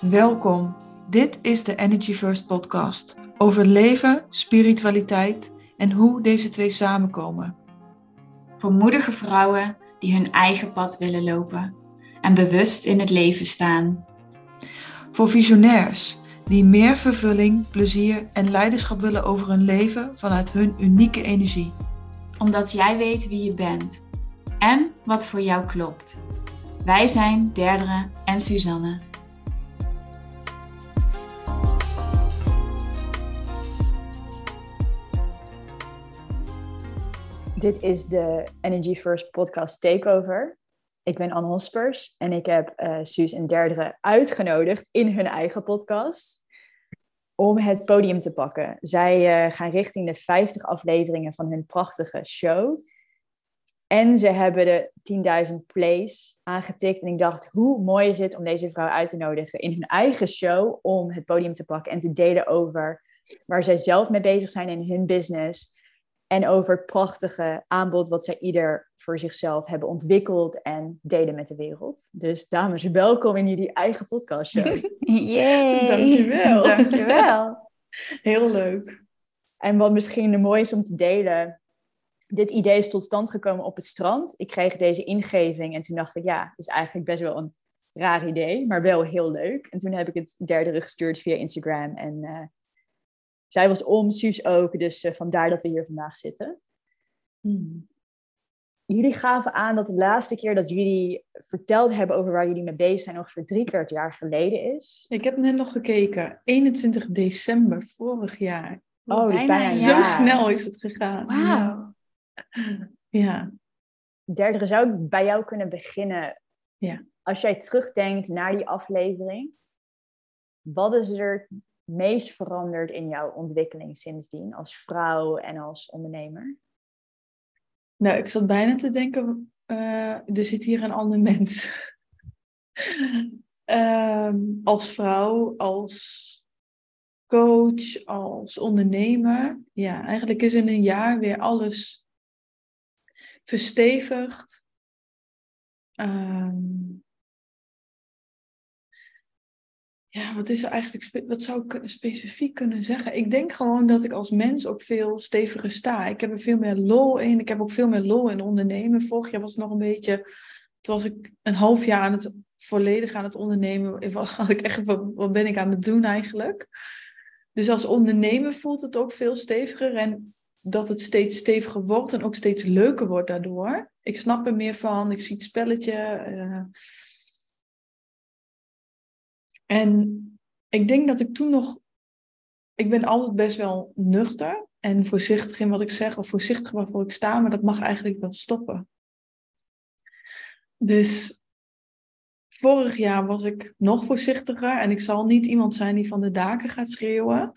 Welkom. Dit is de Energy First podcast over leven, spiritualiteit en hoe deze twee samenkomen. Voor moedige vrouwen die hun eigen pad willen lopen en bewust in het leven staan. Voor visionairs die meer vervulling, plezier en leiderschap willen over hun leven vanuit hun unieke energie. Omdat jij weet wie je bent en wat voor jou klopt. Wij zijn Derdere en Suzanne. Dit is de Energy First Podcast Takeover. Ik ben Anne Hospers en ik heb uh, Suus en Derdere uitgenodigd in hun eigen podcast om het podium te pakken. Zij uh, gaan richting de 50 afleveringen van hun prachtige show. En ze hebben de 10.000 plays aangetikt. En ik dacht, hoe mooi is het om deze vrouw uit te nodigen in hun eigen show om het podium te pakken en te delen over waar zij zelf mee bezig zijn in hun business. En over het prachtige aanbod wat zij ieder voor zichzelf hebben ontwikkeld en delen met de wereld. Dus dames, welkom in jullie eigen podcastshow. Yay! Dankjewel. Dankjewel. Heel leuk. En wat misschien mooi is om te delen, dit idee is tot stand gekomen op het strand. Ik kreeg deze ingeving en toen dacht ik, ja, het is eigenlijk best wel een raar idee, maar wel heel leuk. En toen heb ik het derde gestuurd via Instagram en uh, zij was om, Suus ook, dus uh, vandaar dat we hier vandaag zitten. Hmm. Jullie gaven aan dat de laatste keer dat jullie verteld hebben over waar jullie mee bezig zijn ongeveer drie kwart jaar geleden is. Ik heb net nog gekeken, 21 december vorig jaar. Oh, dus bijna Zo jaar. snel is het gegaan. Wauw. Ja. Derde, zou ik bij jou kunnen beginnen? Ja. Als jij terugdenkt naar die aflevering, wat is er meest veranderd in jouw ontwikkeling sindsdien als vrouw en als ondernemer? Nou, ik zat bijna te denken, uh, er zit hier een ander mens. um, als vrouw, als coach, als ondernemer. Ja, eigenlijk is in een jaar weer alles verstevigd. Um, ja, wat is er eigenlijk, wat zou ik specifiek kunnen zeggen? Ik denk gewoon dat ik als mens ook veel steviger sta. Ik heb er veel meer lol in. Ik heb ook veel meer lol in ondernemen. Vorig jaar was het nog een beetje, toen was ik een half jaar aan het volledig aan het ondernemen. Had ik echt, wat, wat ben ik aan het doen eigenlijk? Dus als ondernemer voelt het ook veel steviger en dat het steeds steviger wordt en ook steeds leuker wordt daardoor. Ik snap er meer van, ik zie het spelletje. Uh... En ik denk dat ik toen nog. Ik ben altijd best wel nuchter en voorzichtig in wat ik zeg, of voorzichtig waarvoor ik sta, maar dat mag eigenlijk wel stoppen. Dus vorig jaar was ik nog voorzichtiger en ik zal niet iemand zijn die van de daken gaat schreeuwen.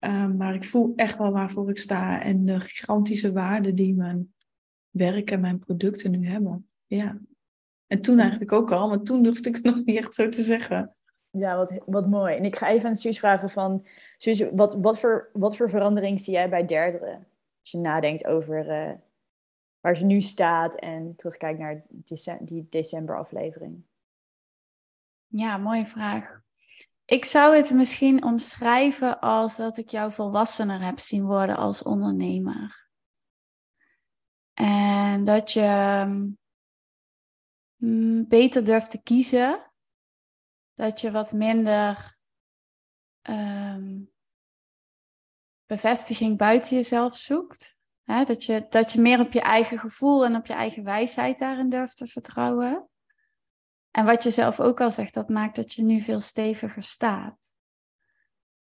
Uh, maar ik voel echt wel waarvoor ik sta en de gigantische waarde die mijn werk en mijn producten nu hebben. Ja. En toen eigenlijk ook al, maar toen durfde ik het nog niet echt zo te zeggen. Ja, wat, wat mooi. En ik ga even aan Suus vragen van... Suus, wat, wat, voor, wat voor verandering zie jij bij Derdere? Als je nadenkt over uh, waar ze nu staat en terugkijkt naar die decemberaflevering. Ja, mooie vraag. Ik zou het misschien omschrijven als dat ik jou volwassener heb zien worden als ondernemer. En dat je mm, beter durft te kiezen. Dat je wat minder um, bevestiging buiten jezelf zoekt. Dat, je, dat je meer op je eigen gevoel en op je eigen wijsheid daarin durft te vertrouwen. En wat je zelf ook al zegt, dat maakt dat je nu veel steviger staat.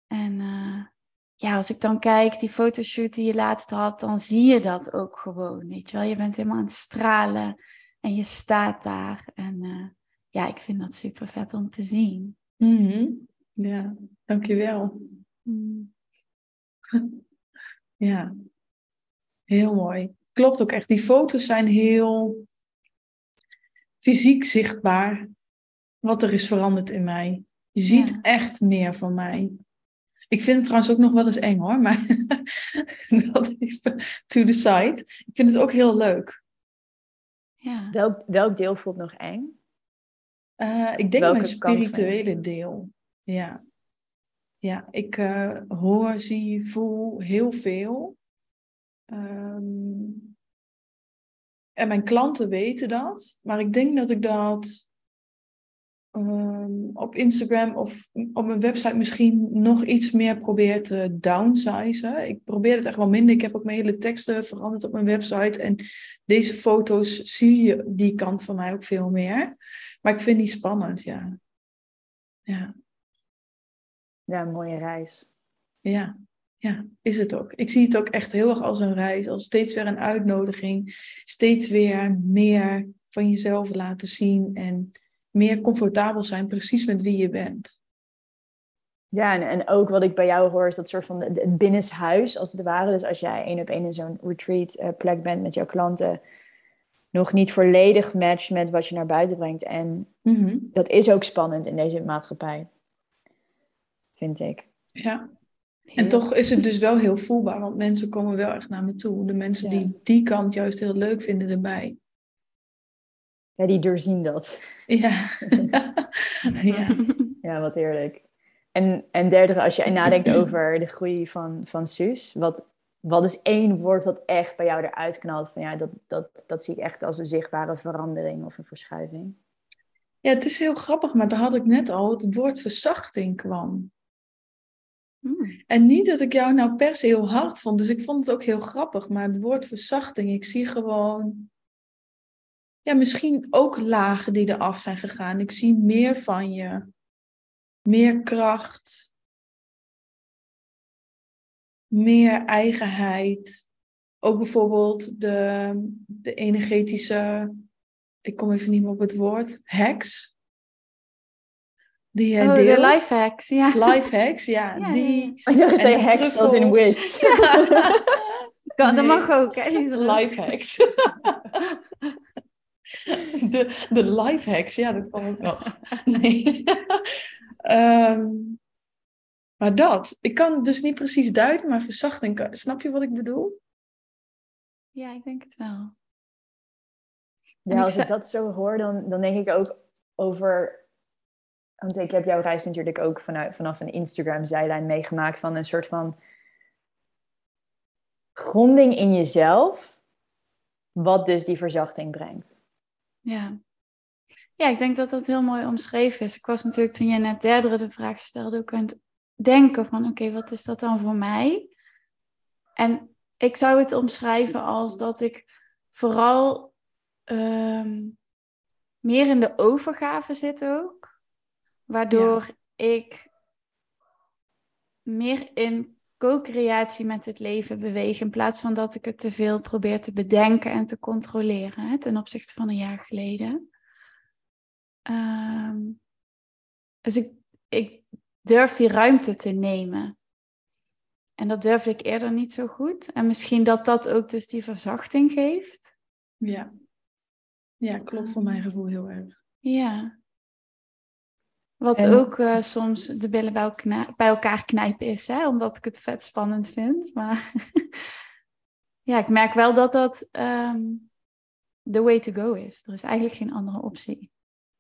En uh, ja, als ik dan kijk, die fotoshoot die je laatst had, dan zie je dat ook gewoon. Weet je wel, je bent helemaal aan het stralen en je staat daar. En uh, ja, ik vind dat super vet om te zien. Mm -hmm. Ja, dankjewel. Mm. ja, heel mooi. Klopt ook echt. Die foto's zijn heel fysiek zichtbaar wat er is veranderd in mij. Je ziet ja. echt meer van mij. Ik vind het trouwens ook nog wel eens eng hoor, maar dat even to the side. Ik vind het ook heel leuk. Ja. Welk, welk deel voelt nog eng? Uh, ik denk Welke mijn spirituele deel. Ja. Ja, ik eh, hoor, zie, voel heel veel. Ehm, en mijn klanten weten dat. Maar ik denk dat ik dat ehm, op Instagram of op mijn website misschien nog iets meer probeer te downsizen. Ik probeer het echt wel minder. Ik heb ook mijn hele teksten veranderd op mijn website. En deze foto's zie je die kant van mij ook veel meer. Maar ik vind die spannend, ja. Ja. Ja, een mooie reis. Ja, ja, is het ook. Ik zie het ook echt heel erg als een reis, als steeds weer een uitnodiging, steeds weer meer van jezelf laten zien en meer comfortabel zijn precies met wie je bent. Ja, en, en ook wat ik bij jou hoor is dat soort van het binnenshuis als het ware. Dus als jij één op één in zo'n retreat eh, plek bent met jouw klanten, nog niet volledig matcht met wat je naar buiten brengt. En Mhm. dat is ook spannend in deze maatschappij, vind ik. Ja, en toch is het dus wel heel voelbaar, want mensen komen wel echt naar me toe. De mensen Ja. die die kant juist heel leuk vinden erbij. Ja, die doorzien dat. Ja, ja. Ja, wat heerlijk. En, en derde, als je nadenkt over de groei van, van Suus, wat, wat is één woord wat echt bij jou eruit knalt? Van ja, dat, dat, dat zie ik echt als een zichtbare verandering of een verschuiving. ja, het is heel grappig, maar daar had ik net al, het woord verzachting kwam. Hmm. En niet dat ik jou nou per se heel hard vond, dus ik vond het ook heel grappig. Maar het woord verzachting, ik zie gewoon, ja, misschien ook lagen die eraf zijn gegaan. Ik zie meer van je, meer kracht, meer eigenheid. Ook bijvoorbeeld de, de energetische, ik kom even niet meer op het woord, hacks. Die jij Oh, de life hacks, ja. Life hacks, ja. Ja, ja, die, ja. Je En zei de hacks als in witch. Kan, Dat mag ook, hè? Life hacks. de, de life hacks, ja, dat kan ook nog. Nee. Ehm, maar dat, ik kan het dus niet precies duiden, maar verzachting, snap je wat ik bedoel? Ja, ik denk het wel. Ja, als ik dat zo hoor, dan, dan denk ik ook over... Want ik heb jouw reis natuurlijk ook vanuit, vanaf een Instagram-zijlijn meegemaakt van een soort van gronding in jezelf, wat dus die verzachting brengt. Ja. Ja, ik denk dat dat heel mooi omschreven is. Ik was natuurlijk toen je net derde de vraag stelde ook aan het denken van oké, wat is dat dan voor mij? En ik zou het omschrijven als dat ik vooral ehm, meer in de overgave zit ook. Waardoor ik meer in co-creatie met het leven beweeg. In plaats van dat ik het te veel probeer te bedenken en te controleren. Hè, ten opzichte van een jaar geleden. Ehm, dus ik, ik durf die ruimte te nemen. En dat durfde ik eerder niet zo goed. En misschien dat dat ook dus die verzachting geeft. Ja. Ja, klopt voor mijn gevoel heel erg. Ja. Wat En- ook eh, soms de billen bij, elkaar knijpen is, hè? omdat ik het vet spannend vind. Maar ja, ik merk wel dat dat ehm the way to go is. Er is eigenlijk geen andere optie.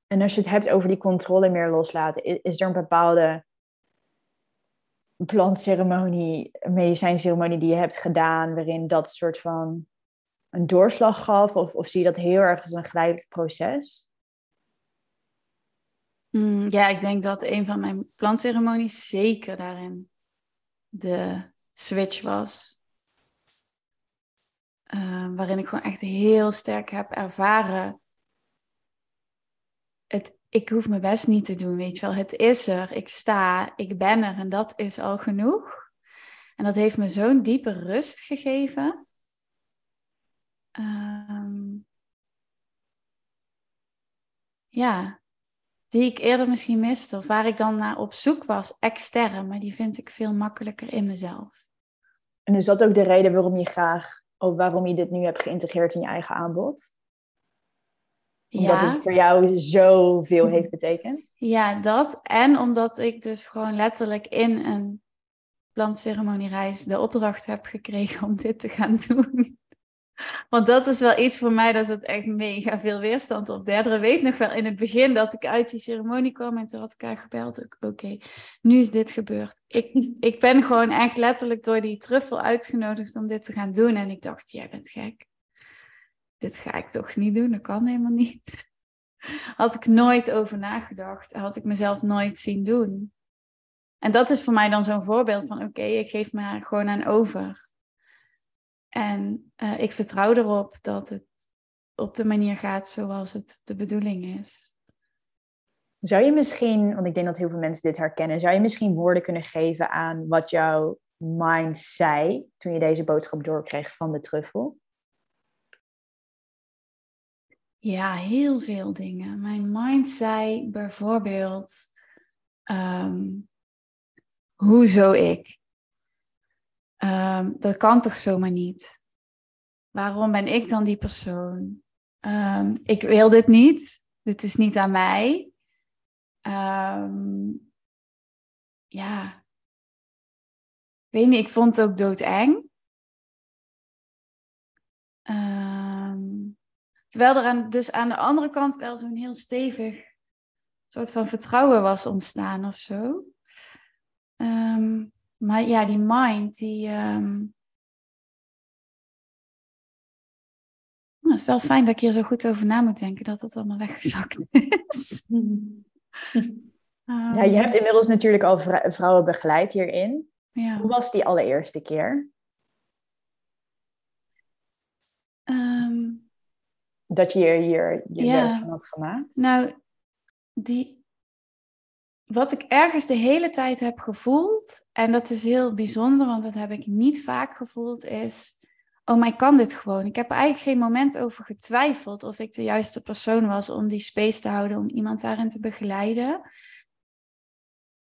En als je het hebt over die controle meer loslaten, is er een bepaalde plantceremonie, medicijnceremonie die je hebt gedaan, waarin dat soort van een doorslag gaf? Of, of zie je dat heel erg als een geleidelijk proces? Mm, ja, ik denk dat een van mijn plantceremonies zeker daarin de switch was. Eh, waarin ik gewoon echt heel sterk heb ervaren. Het, ik hoef mijn best niet te doen, weet je wel. Het is er, ik sta, ik ben er en dat is al genoeg. En dat heeft me zo'n diepe rust gegeven. Ehm, ja, die ik eerder misschien miste. Of waar ik dan naar op zoek was, extern. Maar die vind ik veel makkelijker in mezelf. En is dat ook de reden waarom je graag, of waarom je dit nu hebt geïntegreerd in je eigen aanbod? Omdat Ja, het voor jou zoveel heeft betekend? ja, dat. En omdat ik dus gewoon letterlijk in een plantceremoniereis de opdracht heb gekregen om dit te gaan doen. Want dat is wel iets voor mij, daar zit echt mega veel weerstand op. Derde weet nog wel in het begin dat ik uit die ceremonie kwam en toen had ik haar gebeld. Oké, nu is dit gebeurd. Ik, ik ben gewoon echt letterlijk door die truffel uitgenodigd om dit te gaan doen. En ik dacht, jij bent gek. Dit ga ik toch niet doen, dat kan helemaal niet. Had ik nooit over nagedacht, had ik mezelf nooit zien doen. En dat is voor mij dan zo'n voorbeeld van, oké, ik geef me haar gewoon aan over. En uh, ik vertrouw erop dat het op de manier gaat zoals het de bedoeling is. Zou je misschien, want ik denk dat heel veel mensen dit herkennen, zou je misschien woorden kunnen geven aan wat jouw mind zei toen je deze boodschap doorkreeg van de truffel? Ja, heel veel dingen. Mijn mind zei bijvoorbeeld, um, hoezo ik? Um, dat kan toch zomaar niet? Waarom ben ik dan die persoon? Um, ik wil dit niet. Dit is niet aan mij. Um, ja. Ik weet niet, ik vond het ook doodeng. terwijl er aan, dus aan de andere kant wel zo'n heel stevig soort van vertrouwen was ontstaan of zo. Maar ja, die mind, die. Um... het is wel fijn dat ik hier zo goed over na moet denken dat het allemaal weggezakt is. ja, je hebt inmiddels natuurlijk al vrouwen begeleid hierin. Ja. Hoe was die allereerste keer? Um, dat je hier je ja. werk van had gemaakt? Nou, die, wat ik ergens de hele tijd heb gevoeld, en dat is heel bijzonder, want dat heb ik niet vaak gevoeld, is: oh, ik kan dit gewoon. Ik heb er eigenlijk geen moment over getwijfeld of ik de juiste persoon was om die space te houden, om iemand daarin te begeleiden.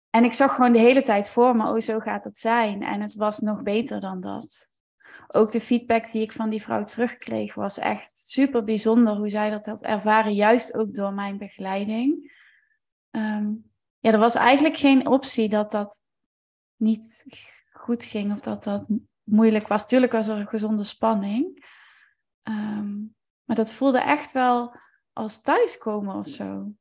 En ik zag gewoon de hele tijd voor me, oh, zo gaat het zijn. En het was nog beter dan dat. Ook de feedback die ik van die vrouw terugkreeg was echt super bijzonder hoe zij dat had ervaren, juist ook door mijn begeleiding. Um, ja, er was eigenlijk geen optie dat dat niet goed ging of dat dat moeilijk was. Tuurlijk was er een gezonde spanning. Ehm, maar dat voelde echt wel als thuiskomen of zo.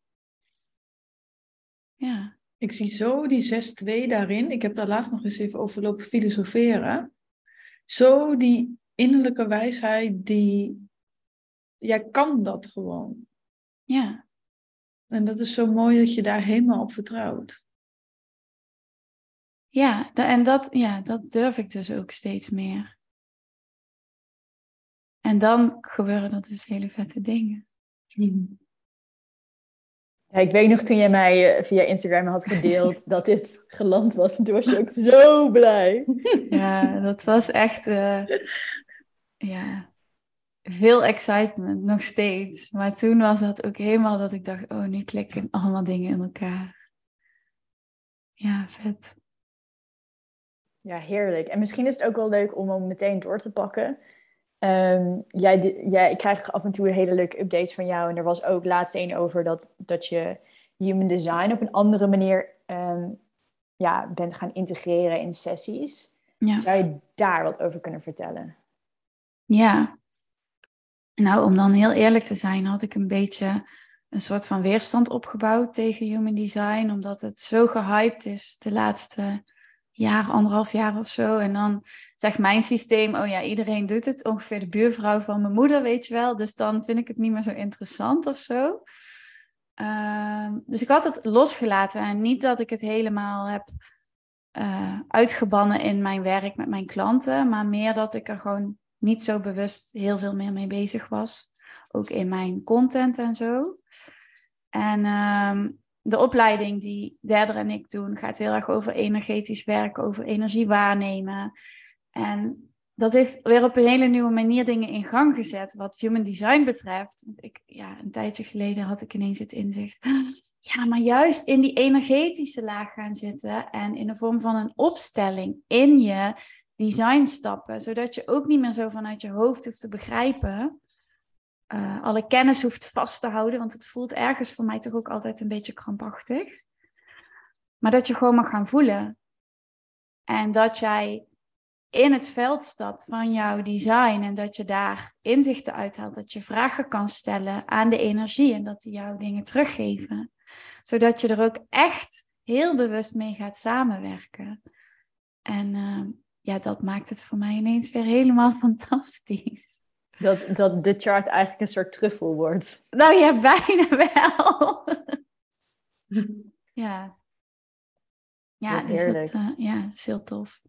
Ja. Ik zie zo die 6-2 daarin. Ik heb daar laatst nog eens even over lopen filosoferen. Zo die innerlijke wijsheid die... Jij kan dat gewoon. Ja. En dat is zo mooi dat je daar helemaal op vertrouwt. Ja, en dat, ja, dat durf ik dus ook steeds meer. En dan gebeuren er dus hele vette dingen. Ja, ik weet nog toen jij mij eh, via Instagram had gedeeld dat dit geland was. En toen was je ook zo blij. Ja, dat was echt... Uh, ja, veel excitement, nog steeds. Maar toen was dat ook helemaal dat ik dacht, oh, nu klikken allemaal dingen in elkaar. Ja, vet. Ja, heerlijk. En misschien is het ook wel leuk om hem meteen door te pakken. Um, jij, jij, ik krijg af en toe hele leuke updates van jou. En er was ook laatst een over dat, dat je human design op een andere manier um, ja, bent gaan integreren in sessies. Ja. Zou je daar wat over kunnen vertellen? Ja, nou, om dan heel eerlijk te zijn, had ik een beetje een soort van weerstand opgebouwd tegen human design, omdat het zo gehyped is de laatste jaar, anderhalf jaar of zo. En dan zegt mijn systeem, oh ja, iedereen doet het, ongeveer de buurvrouw van mijn moeder, weet je wel. Dus dan vind ik het niet meer zo interessant of zo. Ehm, dus ik had het losgelaten en niet dat ik het helemaal heb uh, uitgebannen in mijn werk met mijn klanten, maar meer dat ik er gewoon niet zo bewust heel veel meer mee bezig was. Ook in mijn content en zo. En ehm, de opleiding die Derder en ik doen gaat heel erg over energetisch werken, over energie waarnemen. En dat heeft weer op een hele nieuwe manier dingen in gang gezet wat human design betreft. Want ik, ja, een tijdje geleden had ik ineens het inzicht. Ja, maar juist in die energetische laag gaan zitten en in de vorm van een opstelling in je designstappen, zodat je ook niet meer zo vanuit je hoofd hoeft te begrijpen. Uh, alle kennis hoeft vast te houden, want het voelt ergens voor mij toch ook altijd een beetje krampachtig. Maar dat je gewoon mag gaan voelen. En dat jij in het veld stapt van jouw design en dat je daar inzichten uithaalt, dat je vragen kan stellen aan de energie en dat die jou dingen teruggeven. Zodat je er ook echt heel bewust mee gaat samenwerken. En uh, ja, dat maakt het voor mij ineens weer helemaal fantastisch. Dat, dat de chart eigenlijk een soort truffel wordt. Nou ja, bijna wel. ja. Ja, dus dat, uh, ja, dat is heel tof.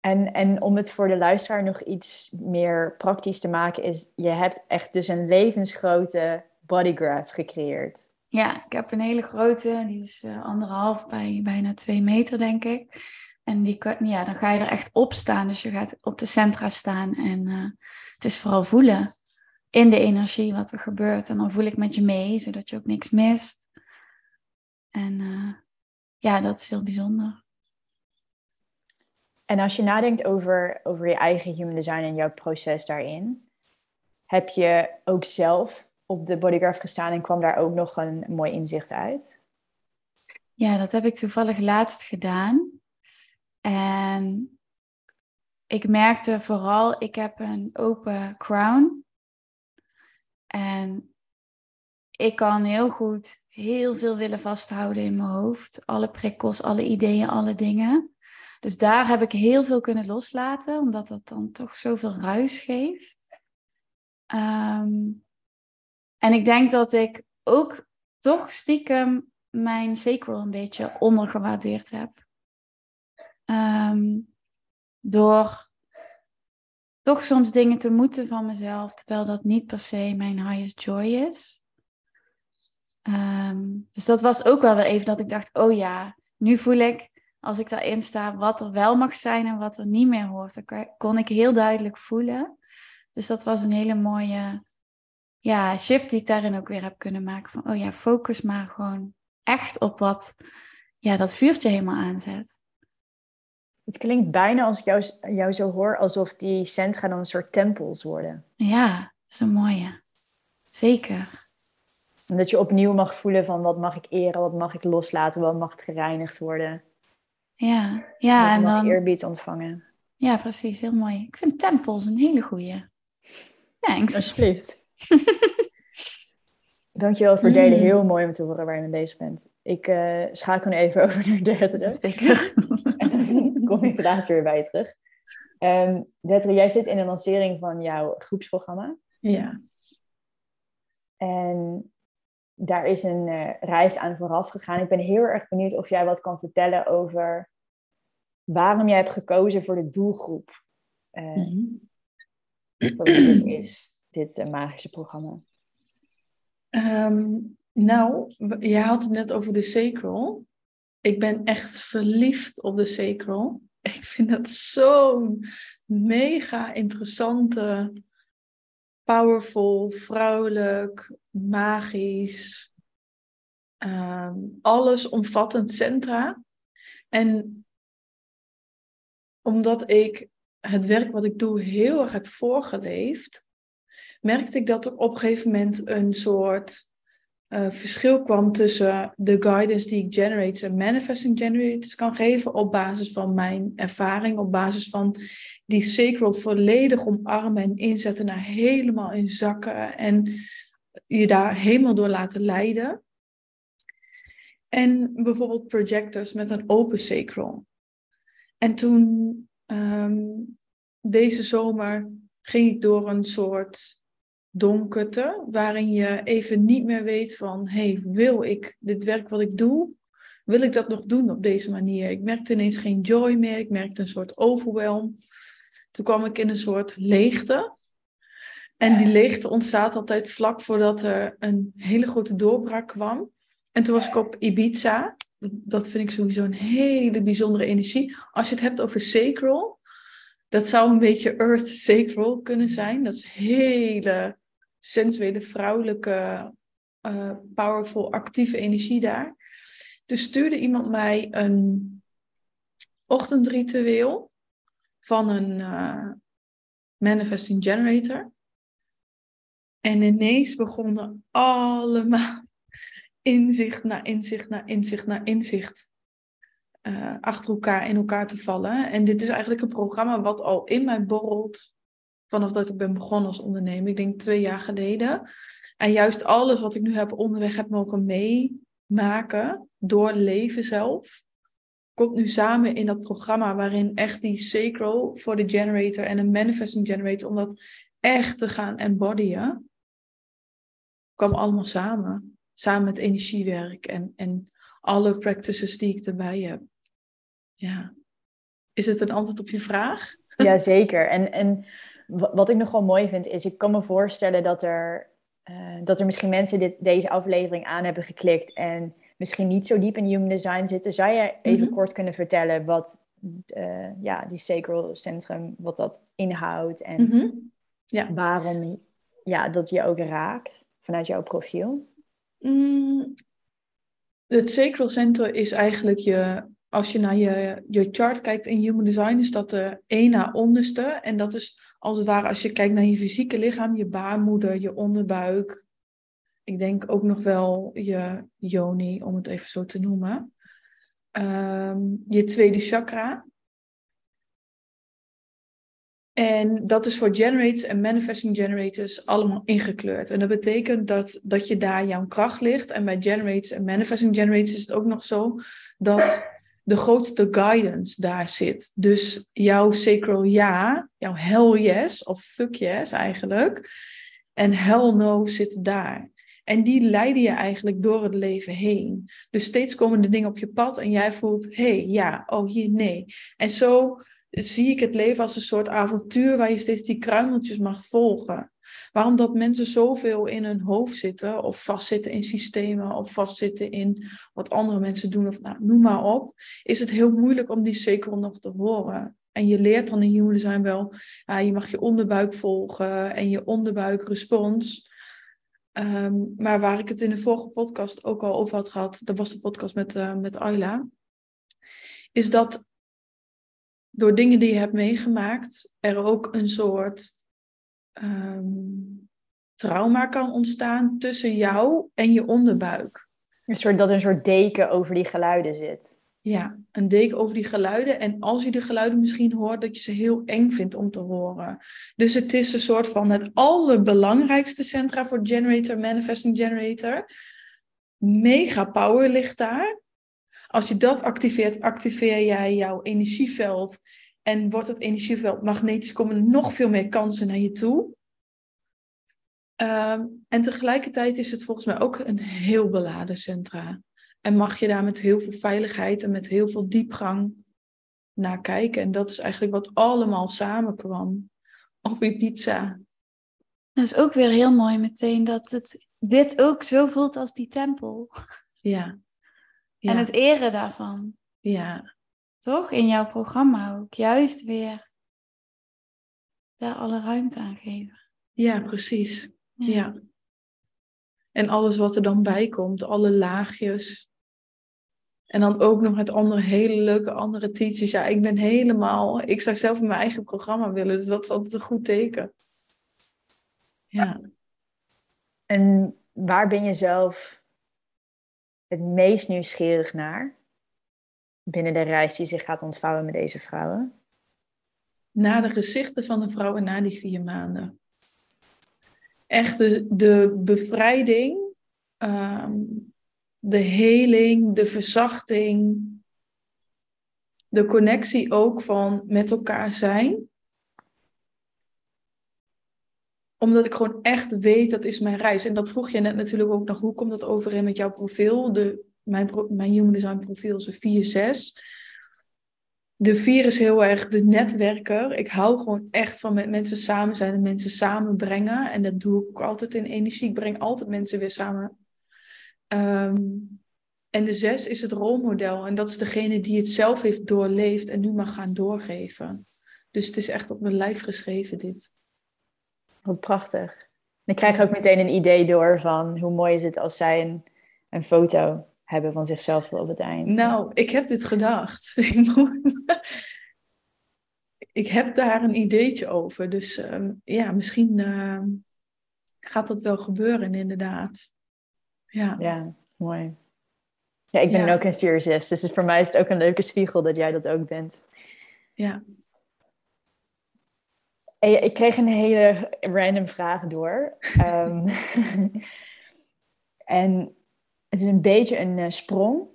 En, en om het voor de luisteraar nog iets meer praktisch te maken, is je hebt echt dus een levensgrote bodygraph gecreëerd. Ja, ik heb een hele grote, die is uh, anderhalf bij bijna twee meter, denk ik. En die, ja, dan ga je er echt op staan. Dus je gaat op de centra staan. En uh, het is vooral voelen in de energie wat er gebeurt. En dan voel ik met je mee, zodat je ook niks mist. En uh, ja, dat is heel bijzonder. En als je nadenkt over, over je eigen human design en jouw proces daarin, heb je ook zelf op de bodygraph gestaan en kwam daar ook nog een mooi inzicht uit? Ja, dat heb ik toevallig laatst gedaan. En ik merkte vooral, ik heb een open crown. En ik kan heel goed heel veel willen vasthouden in mijn hoofd. Alle prikkels, alle ideeën, alle dingen. Dus daar heb ik heel veel kunnen loslaten, omdat dat dan toch zoveel ruis geeft. Um, en ik denk dat ik ook toch stiekem mijn sacral een beetje ondergewaardeerd heb. Um, door toch soms dingen te moeten van mezelf, terwijl dat niet per se mijn highest joy is. Um, dus dat was ook wel weer even dat ik dacht, oh ja, nu voel ik als ik daarin sta wat er wel mag zijn en wat er niet meer hoort. Dat kon ik heel duidelijk voelen. Dus dat was een hele mooie ja, shift die ik daarin ook weer heb kunnen maken. Van, oh ja, focus maar gewoon echt op wat ja, dat vuurtje helemaal aanzet. Het klinkt bijna als ik jou, jou zo hoor, alsof die centra dan een soort tempels worden. Ja, dat is een mooie. Zeker. En dat je opnieuw mag voelen van wat mag ik eren, wat mag ik loslaten, wat mag het gereinigd worden. Ja, ja. Wat en mag dan... eerbied ontvangen. Ja, precies. Heel mooi. Ik vind tempels een hele goeie. Thanks. Alsjeblieft. Dankjewel voor het delen. Mm. Heel mooi om te horen waar je mee bezig bent. Ik uh, schakel nu even over naar de derde. Zeker. en dan kom ik later weer bij je terug. Um, jij zit in de lancering van jouw groepsprogramma. Ja. En daar is een uh, reis aan vooraf gegaan. Ik ben heel erg benieuwd of jij wat kan vertellen over waarom jij hebt gekozen voor de doelgroep. Uh, mm -hmm. is dit uh, magische programma? Um, nou, je had het net over de sacral. Ik ben echt verliefd op de sacral. Ik vind dat zo'n mega interessante, powerful, vrouwelijk, magisch, um, allesomvattend centra. En omdat ik het werk wat ik doe heel erg heb voorgeleefd, merkte ik dat er op een gegeven moment een soort uh, verschil kwam tussen de guidance die ik generators en manifesting generators kan geven op basis van mijn ervaring, op basis van die sacral volledig omarmen en inzetten naar helemaal in zakken en je daar helemaal door laten leiden. En bijvoorbeeld projectors met een open sacral. En toen um, deze zomer ging ik door een soort donkerte, waarin je even niet meer weet van, hey, wil ik dit werk wat ik doe, wil ik dat nog doen op deze manier? Ik merkte ineens geen joy meer, ik merkte een soort overwhelm. Toen kwam ik in een soort leegte. En die leegte ontstaat altijd vlak voordat er een hele grote doorbraak kwam. En toen was ik op Ibiza. Dat vind ik sowieso een hele bijzondere energie. Als je het hebt over sacral, dat zou een beetje earth sacral kunnen zijn. Dat is hele sensuele, vrouwelijke, uh, powerful, actieve energie daar. Dus stuurde iemand mij een ochtendritueel van een uh, manifesting generator. En ineens begonnen allemaal inzicht na inzicht na inzicht na inzicht eh, achter elkaar in elkaar te vallen. En dit is eigenlijk een programma wat al in mij borrelt vanaf dat ik ben begonnen als ondernemer. Ik denk twee jaar geleden. En juist alles wat ik nu heb onderweg heb mogen meemaken door leven zelf, komt nu samen in dat programma waarin echt die sacral voor de generator en een manifesting generator, om dat echt te gaan embodyen, kwam allemaal samen. Samen met energiewerk en, en alle practices die ik erbij heb. Ja. Is het een antwoord op je vraag? Jazeker. En, en wat ik nog wel mooi vind, is ik kan me voorstellen dat er, uh, dat er misschien mensen dit, deze aflevering aan hebben geklikt en misschien niet zo diep in human design zitten. Zou je even mhm. kort kunnen vertellen wat uh, ja, die sacral centrum, wat dat inhoudt en mhm. ja. waarom ja, dat je ook raakt vanuit jouw profiel? Mm, het sacral centrum is eigenlijk je als je naar je, je chart kijkt in Human Design, is dat de één na onderste. En dat is als het ware als je kijkt naar je fysieke lichaam, je baarmoeder, je onderbuik. Ik denk ook nog wel je yoni, om het even zo te noemen. Ehm, je tweede chakra. En dat is voor generators en manifesting generators allemaal ingekleurd. En dat betekent dat, dat je daar jouw kracht ligt. En bij generators en manifesting generators is het ook nog zo dat de grootste guidance daar zit. Dus jouw sacral ja, jouw hell yes, of fuck yes eigenlijk, en hell no zit daar. En die leiden je eigenlijk door het leven heen. Dus steeds komen de dingen op je pad en jij voelt, hé, hey, ja, oh hier, nee. En zo zie ik het leven als een soort avontuur waar je steeds die kruimeltjes mag volgen. Waarom dat mensen zoveel in hun hoofd zitten, of vastzitten in systemen, of vastzitten in wat andere mensen doen, of nou, noem maar op, is het heel moeilijk om die zeker nog te horen. En je leert dan in Human Design wel, ja, je mag je onderbuik volgen en je onderbuikrespons. Um, maar waar ik het in de vorige podcast ook al over had gehad, dat was de podcast met, uh, met Ayla, is dat door dingen die je hebt meegemaakt, er ook een soort um, trauma kan ontstaan tussen jou en je onderbuik. Een soort, dat er een soort deken over die geluiden zit. Ja, een deken over die geluiden. En als je de geluiden misschien hoort, dat je ze heel eng vindt om te horen. Dus het is een soort van het allerbelangrijkste centra voor Generator, Manifesting Generator. Mega power ligt daar. Als je dat activeert, activeer jij jouw energieveld en wordt het energieveld magnetisch, komen nog veel meer kansen naar je toe. Ehm, en tegelijkertijd is het volgens mij ook een heel beladen centra. En mag je daar met heel veel veiligheid en met heel veel diepgang naar kijken. En dat is eigenlijk wat allemaal samenkwam op je pizza. Dat is ook weer heel mooi meteen dat het dit ook zo voelt als die tempel. Ja. ja. En het eren daarvan. Ja. Toch? In jouw programma ook. Juist weer daar alle ruimte aan geven. Ja, precies. Ja. En alles wat er dan bij komt, alle laagjes. En dan ook nog met andere hele leuke andere teachers. Ja, ik ben helemaal... Ik zou zelf in mijn eigen programma willen, dus dat is altijd een goed teken. Ja. En waar ben je zelf het meest nieuwsgierig naar? Binnen de reis die zich gaat ontvouwen met deze vrouwen? Na de gezichten van de vrouwen na die vier maanden. Echt de, de bevrijding, ehm, de heling, de verzachting, de connectie ook van met elkaar zijn. Omdat ik gewoon echt weet, dat is mijn reis. En dat vroeg je net natuurlijk ook nog, hoe komt dat overeen met jouw profiel? De mijn, mijn Human Design profiel is een 4-6. De 4 is heel erg de netwerker. Ik hou gewoon echt van met mensen samen zijn en mensen samenbrengen. En dat doe ik ook altijd in energie. Ik breng altijd mensen weer samen. Ehm, en de 6 is het rolmodel. En dat is degene die het zelf heeft doorleefd en nu mag gaan doorgeven. Dus het is echt op mijn lijf geschreven, dit. Wat prachtig. Ik krijg ook meteen een idee door van hoe mooi is het als zij een, een foto hebben van zichzelf op het eind. Nou, ik heb dit gedacht. ik heb daar een ideetje over. Dus ehm, ja, misschien uh, gaat dat wel gebeuren, inderdaad. Ja, ja mooi. Ja, ik ben Ja. ook een 4-6, dus voor mij is het ook een leuke spiegel dat jij dat ook bent. Ja. Ik kreeg een hele random vraag door. Ehm, en het is een beetje een eh, sprong.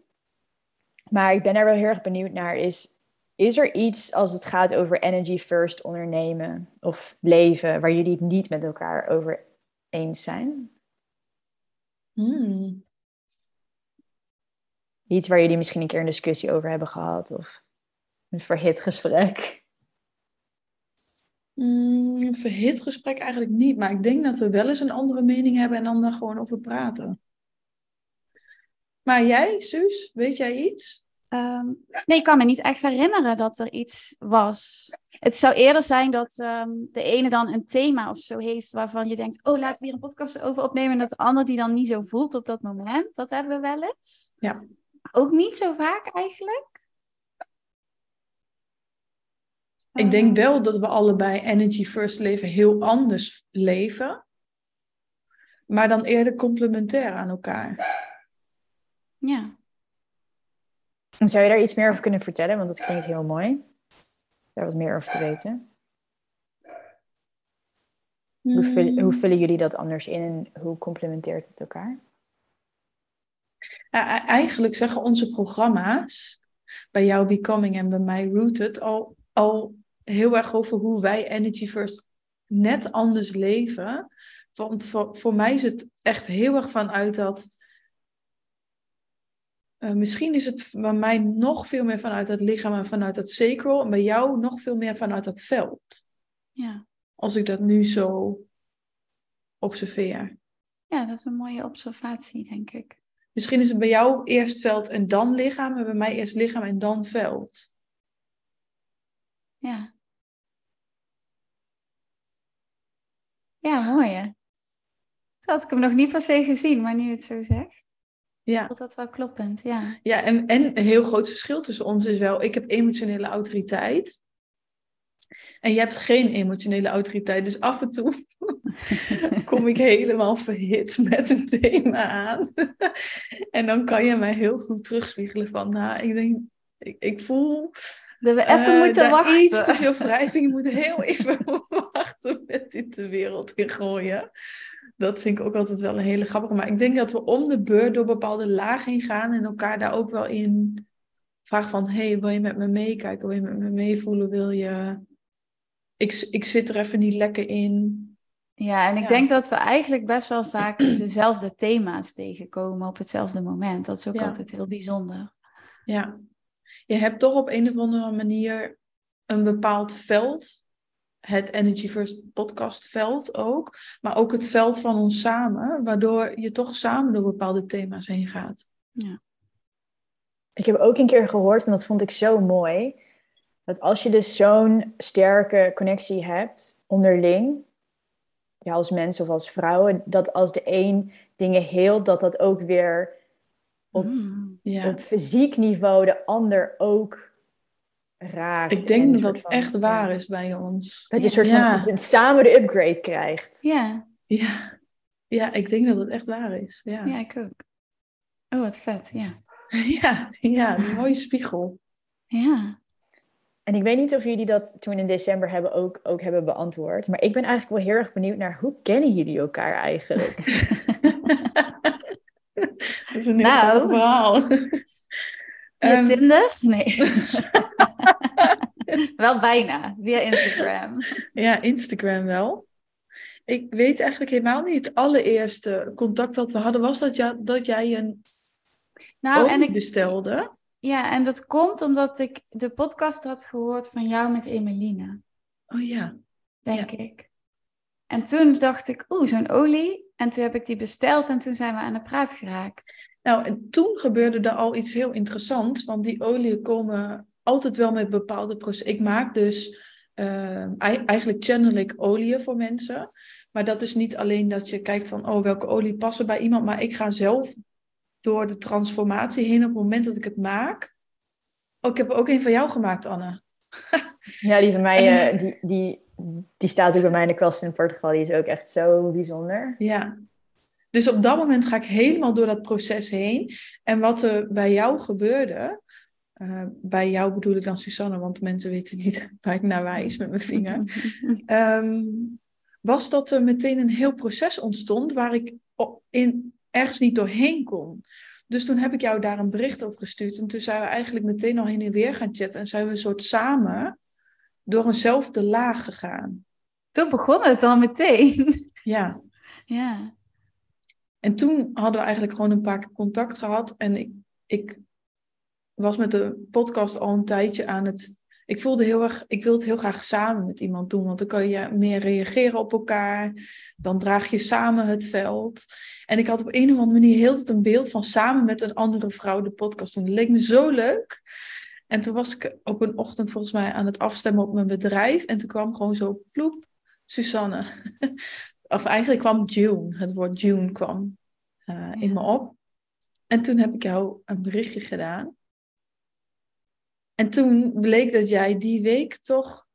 Maar ik ben daar wel heel erg benieuwd naar. Is, is er iets als het gaat over energy first ondernemen of leven... waar jullie het niet met elkaar over eens zijn? Hmm. Iets waar jullie misschien een keer een discussie over hebben gehad... of een verhit gesprek? Een verhit gesprek eigenlijk niet, maar ik denk dat we wel eens een andere mening hebben en dan daar gewoon over praten. Maar jij, Suus, weet jij iets? Ehm, nee, ik kan me niet echt herinneren dat er iets was. Het zou eerder zijn dat ehm, de ene dan een thema of zo heeft waarvan je denkt, oh, laten we hier een podcast over opnemen. En dat de ander die dan niet zo voelt op dat moment. Dat hebben we wel eens. Ja. Ook niet zo vaak eigenlijk. Ik denk wel dat we allebei Energy First leven heel anders leven, maar dan eerder complementair aan elkaar. Ja. En zou je daar iets meer over kunnen vertellen? Want dat klinkt heel mooi. Daar wat meer over te weten. Hoe, vullen, hoe vullen jullie dat anders in en hoe complementeert het elkaar? Eigenlijk zeggen onze programma's, bij jou Becoming en bij mij Rooted, al, al heel erg over hoe wij Energy First net anders leven. Want voor, voor mij is het echt heel erg vanuit dat. Eh, misschien is het bij mij nog veel meer vanuit het lichaam en vanuit het sacral. En bij jou nog veel meer vanuit het veld. Ja. Als ik dat nu zo observeer. ja, dat is een mooie observatie, denk ik. Misschien is het bij jou eerst veld en dan lichaam. En bij mij eerst lichaam en dan veld. Ja. Ja, mooi hè. Zo had ik hem nog niet per se gezien, maar nu het zo zegt, Ja, voelt dat wel kloppend, ja. ja en, en een heel groot verschil tussen ons is wel, ik heb emotionele autoriteit. En jij hebt geen emotionele autoriteit. Dus af en toe kom ik helemaal verhit met een thema aan. en dan kan je mij heel goed terugspiegelen van, nou, ik denk, ik, ik voel... Dat we even eh, moeten wachten. Iets te veel wrijving. Je moet heel even wachten met dit de wereld in gooien. Dat vind ik ook altijd wel een hele grappige. Maar ik denk dat we om de beurt door bepaalde lagen heen gaan en elkaar daar ook wel in vragen van, hey, wil je met me meekijken? Wil je met me meevoelen? Wil je... Ik, ik zit er even niet lekker in. Ja, en ik Ja. denk dat we eigenlijk best wel vaak dezelfde thema's tegenkomen op hetzelfde moment. Dat is ook Ja. altijd heel bijzonder. Ja. Je hebt toch op een of andere manier een bepaald veld. Het Energy First podcast veld ook. Maar ook het veld van ons samen. Waardoor je toch samen door bepaalde thema's heen gaat. Ik heb ook een keer gehoord, en dat vond ik zo mooi, dat als je dus zo'n sterke connectie hebt onderling, ja, als mensen of als vrouwen, dat als de een dingen heelt, dat dat ook weer Op- Mm. Ja. op fysiek niveau de ander ook raakt. Ik en denk dat dat echt waar is bij ons. Dat je een soort Ja. van samen de upgrade krijgt. Ja, Ja. ja, ik denk dat het echt waar is. Ja, ja, ik ook. Oh, wat vet, ja. ja, ja een mooie spiegel. Ja. En ik weet niet of jullie dat toen in december hebben ook, ook hebben beantwoord. Maar ik ben eigenlijk wel heel erg benieuwd naar hoe kennen jullie elkaar eigenlijk? dat is een heel Nou. verhaal. Via Ehm, Tinder? Nee. wel bijna, via Instagram. Ja, Instagram wel. Ik weet eigenlijk helemaal niet. Het allereerste contact dat we hadden was dat, ja, dat jij een Nou, en olie ik, bestelde. ja, en dat komt omdat ik de podcast had gehoord van jou met Emeline, Oh ja. denk ik. En toen dacht ik, oeh, zo'n olie. En toen heb ik die besteld en toen zijn we aan de praat geraakt. Nou, en toen gebeurde er al iets heel interessants. Want die oliën komen altijd wel met bepaalde processen. Ik maak dus, eh, ei- eigenlijk channel ik oliën voor mensen. Maar dat is niet alleen dat je kijkt van, oh, welke olie passen bij iemand. Maar ik ga zelf door de transformatie heen op het moment dat ik het maak. Oh, ik heb er ook een van jou gemaakt, Anne. Ja, die van mij, eh, die, die, die staat ook bij mij in de kast in Portugal. Die is ook echt zo bijzonder. Ja. Dus op dat moment ga ik helemaal door dat proces heen. En wat er bij jou gebeurde, uh, bij jou bedoel ik dan Susanne, want mensen weten niet waar ik naar wijs met mijn vinger, um, was dat er meteen een heel proces ontstond waar ik in, ergens niet doorheen kon. Dus toen heb ik jou daar een bericht over gestuurd. En toen zijn we eigenlijk meteen al heen en weer gaan chatten. En zijn we een soort samen door eenzelfde laag gegaan. Toen begon het al meteen. Ja. Ja. En toen hadden we eigenlijk gewoon een paar keer contact gehad. En ik, ik was met de podcast al een tijdje aan het. Ik voelde heel erg, ik wil het heel graag samen met iemand doen, want dan kan je meer reageren op elkaar. Dan draag je samen het veld. En ik had op een of andere manier heel het een beeld van samen met een andere vrouw de podcast doen. Dat leek me zo leuk. En toen was ik op een ochtend volgens mij aan het afstemmen op mijn bedrijf. En toen kwam gewoon zo ploep, Susanne. Of eigenlijk kwam June, het woord June kwam uh, in me op. En toen heb ik jou een berichtje gedaan. En toen bleek dat jij die week toch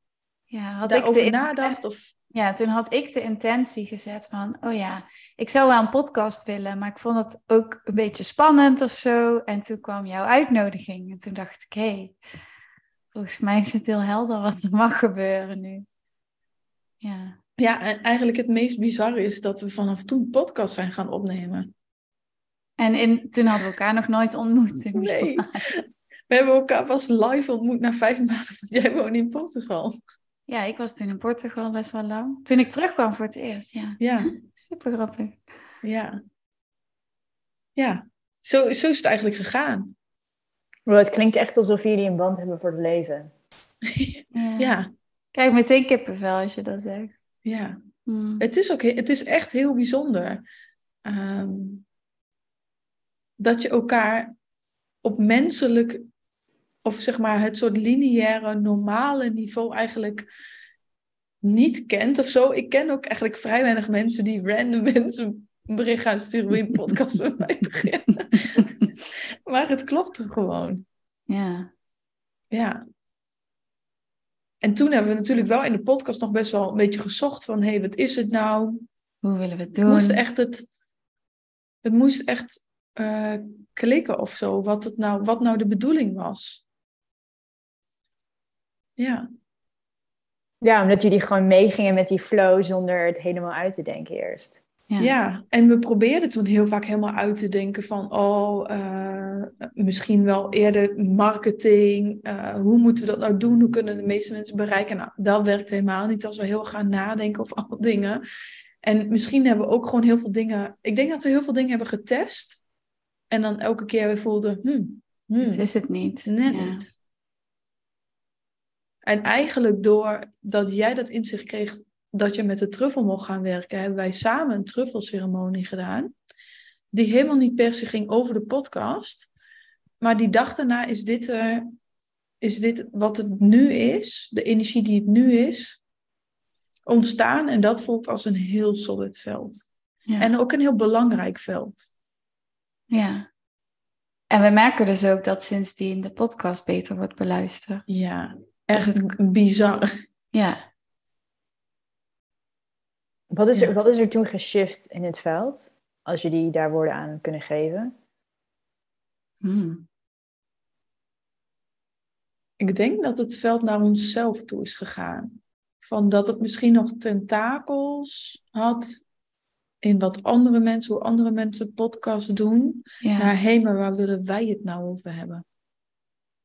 ja, had daarover ik de nadacht. Of... Ja, toen had ik de intentie gezet van, oh ja, ik zou wel een podcast willen, maar ik vond het ook een beetje spannend of zo. En toen kwam jouw uitnodiging en toen dacht ik, hé, hey, volgens mij is het heel helder wat er mag gebeuren nu. Ja. Ja, en eigenlijk het meest bizarre is dat we vanaf toen podcast zijn gaan opnemen. En in, toen hadden we elkaar nog nooit ontmoet. In nee. We hebben elkaar pas live ontmoet na vijf maanden, want jij woont in Portugal. Ja, ik was toen in Portugal best wel lang. Toen ik terugkwam voor het eerst, ja. Ja. Super grappig. Ja. Ja, zo, zo is het eigenlijk gegaan. Well, het klinkt echt alsof jullie een band hebben voor het leven. ja. ja. Kijk, meteen kippenvel als je dat zegt. Ja. Mm. Het, is ook, het is echt heel bijzonder. Um, dat je elkaar op menselijk of zeg maar het soort lineaire, normale niveau eigenlijk niet kent of zo. Ik ken ook eigenlijk vrij weinig mensen die random mensen een bericht gaan sturen wie een podcast met mij beginnen. maar het klopt er gewoon. Ja. Ja. En toen hebben we natuurlijk wel in de podcast nog best wel een beetje gezocht van, hé, hey, wat is het nou? Hoe willen we het doen? Het moest echt, het, het moest echt uh, klikken of zo, wat, het nou, wat nou de bedoeling was. Ja. Ja, omdat jullie gewoon meegingen met die flow zonder het helemaal uit te denken eerst. Ja. ja, en we probeerden toen heel vaak helemaal uit te denken van, oh, uh, misschien wel eerder marketing. Uh, hoe moeten we dat nou doen? Hoe kunnen de meeste mensen bereiken? Nou, dat werkt helemaal niet als we heel gaan nadenken over alle dingen. En misschien hebben we ook gewoon heel veel dingen. Ik denk dat we heel veel dingen hebben getest. En dan elke keer weer voelden, hmm, hmm, het is het niet. Net ja. niet. En eigenlijk doordat jij dat inzicht kreeg dat je met de truffel mocht gaan werken, hebben wij samen een truffelceremonie gedaan. Die helemaal niet per se ging over de podcast. Maar die dag daarna is dit, er, is dit wat het nu is, de energie die het nu is, ontstaan. En dat voelt als een heel solid veld. Ja. En ook een heel belangrijk veld. Ja. En we merken dus ook dat sindsdien de podcast beter wordt beluisterd. Ja, Echt bizar. Ja. Wat is, er, wat is er toen geshift in het veld? Als jullie daar woorden aan kunnen geven. Hmm. Ik denk dat het veld naar onszelf toe is gegaan. Van dat het misschien nog tentakels had in wat andere mensen, hoe andere mensen podcasts doen. Ja. Naar hé, maar waar willen wij het nou over hebben?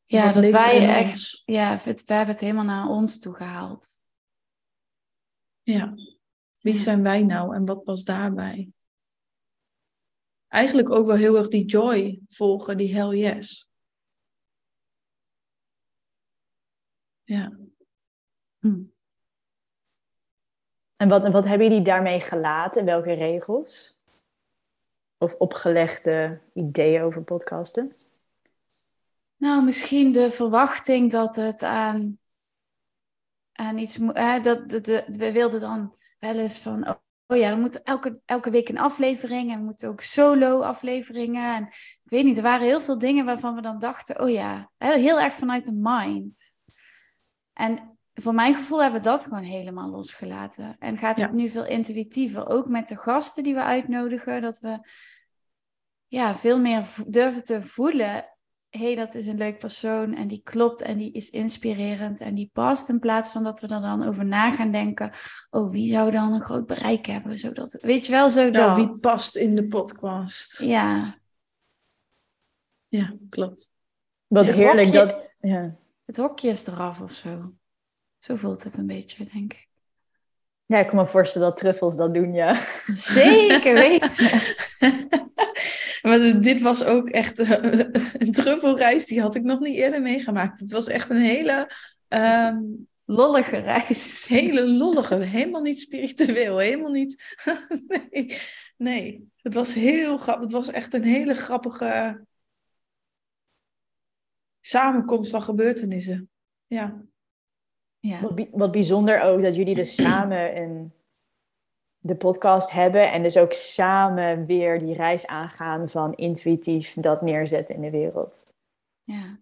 Ja, dat wij echt, ja, het, we hebben het helemaal naar ons toe gehaald. Ja, wie zijn wij nou en wat was daarbij? Eigenlijk ook wel heel erg die joy volgen, die hell yes. Ja. Hm. En wat, wat hebben jullie daarmee gelaten? Welke regels? Of opgelegde ideeën over podcasten? Nou, misschien de verwachting dat het aan, aan iets moet. dat, dat, we wilden dan wel eens van. Oh, oh ja, dan moet elke, elke week een aflevering. En we moeten ook solo-afleveringen. En ik weet niet, er waren heel veel dingen waarvan we dan dachten: oh ja, heel erg vanuit de mind. En voor mijn gevoel hebben we dat gewoon helemaal losgelaten. En gaat het Ja. nu veel intuïtiever. Ook met de gasten die we uitnodigen. Dat we ja, veel meer durven te voelen. Hé, hey, dat is een leuk persoon. En die klopt en die is inspirerend. En die past. In plaats van dat we er dan over na gaan denken. Oh, wie zou dan een groot bereik hebben? Zodat, weet je wel, zo Nou, dat. wie past in de podcast? Ja, Ja, klopt. Wat Het heerlijk hokje- dat... Ja. het hokje is eraf of zo. Zo voelt het een beetje, denk ik. ja, ik kan me voorstellen dat truffels dat doen, ja. Zeker weten. maar dit- was ook echt eh, een truffelreis, die had ik nog niet eerder meegemaakt. Het was echt een hele, ehm, Lollige reis. hele lollige, helemaal niet spiritueel, helemaal niet. nee, nee, het was heel grappig. Het was echt een hele grappige samenkomst van gebeurtenissen. Ja, Ja. Wat, wat bijzonder ook dat jullie dus samen een, de podcast hebben en dus ook samen weer die reis aangaan van intuïtief dat neerzetten in de wereld. Ja.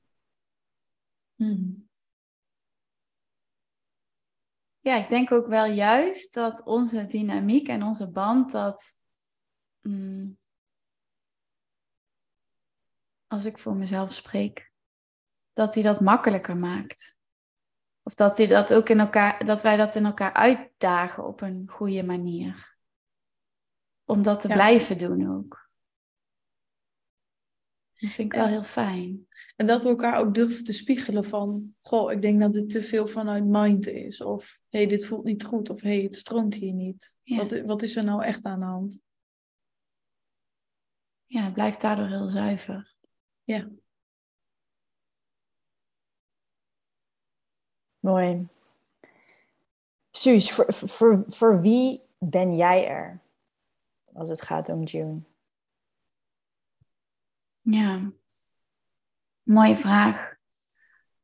Mhm. ja, ik denk ook wel juist dat onze dynamiek en onze band dat. mm, als ik voor mezelf spreek, dat die dat makkelijker maakt. Of dat, die dat, ook in elkaar, dat wij dat in elkaar uitdagen op een goede manier. Om dat te Ja. blijven doen ook. Dat vind ik wel heel fijn. En dat we elkaar ook durven te spiegelen van, goh, ik denk dat dit te veel vanuit mind is. Of, hé, hey, dit voelt niet goed. Of, hé, hey, het stroomt hier niet. Ja. Wat, wat is er nou echt aan de hand? Ja, het blijft daardoor heel zuiver. Ja. Mooi. Suus, voor, voor, voor wie ben jij er als het gaat om June? Ja, mooie vraag.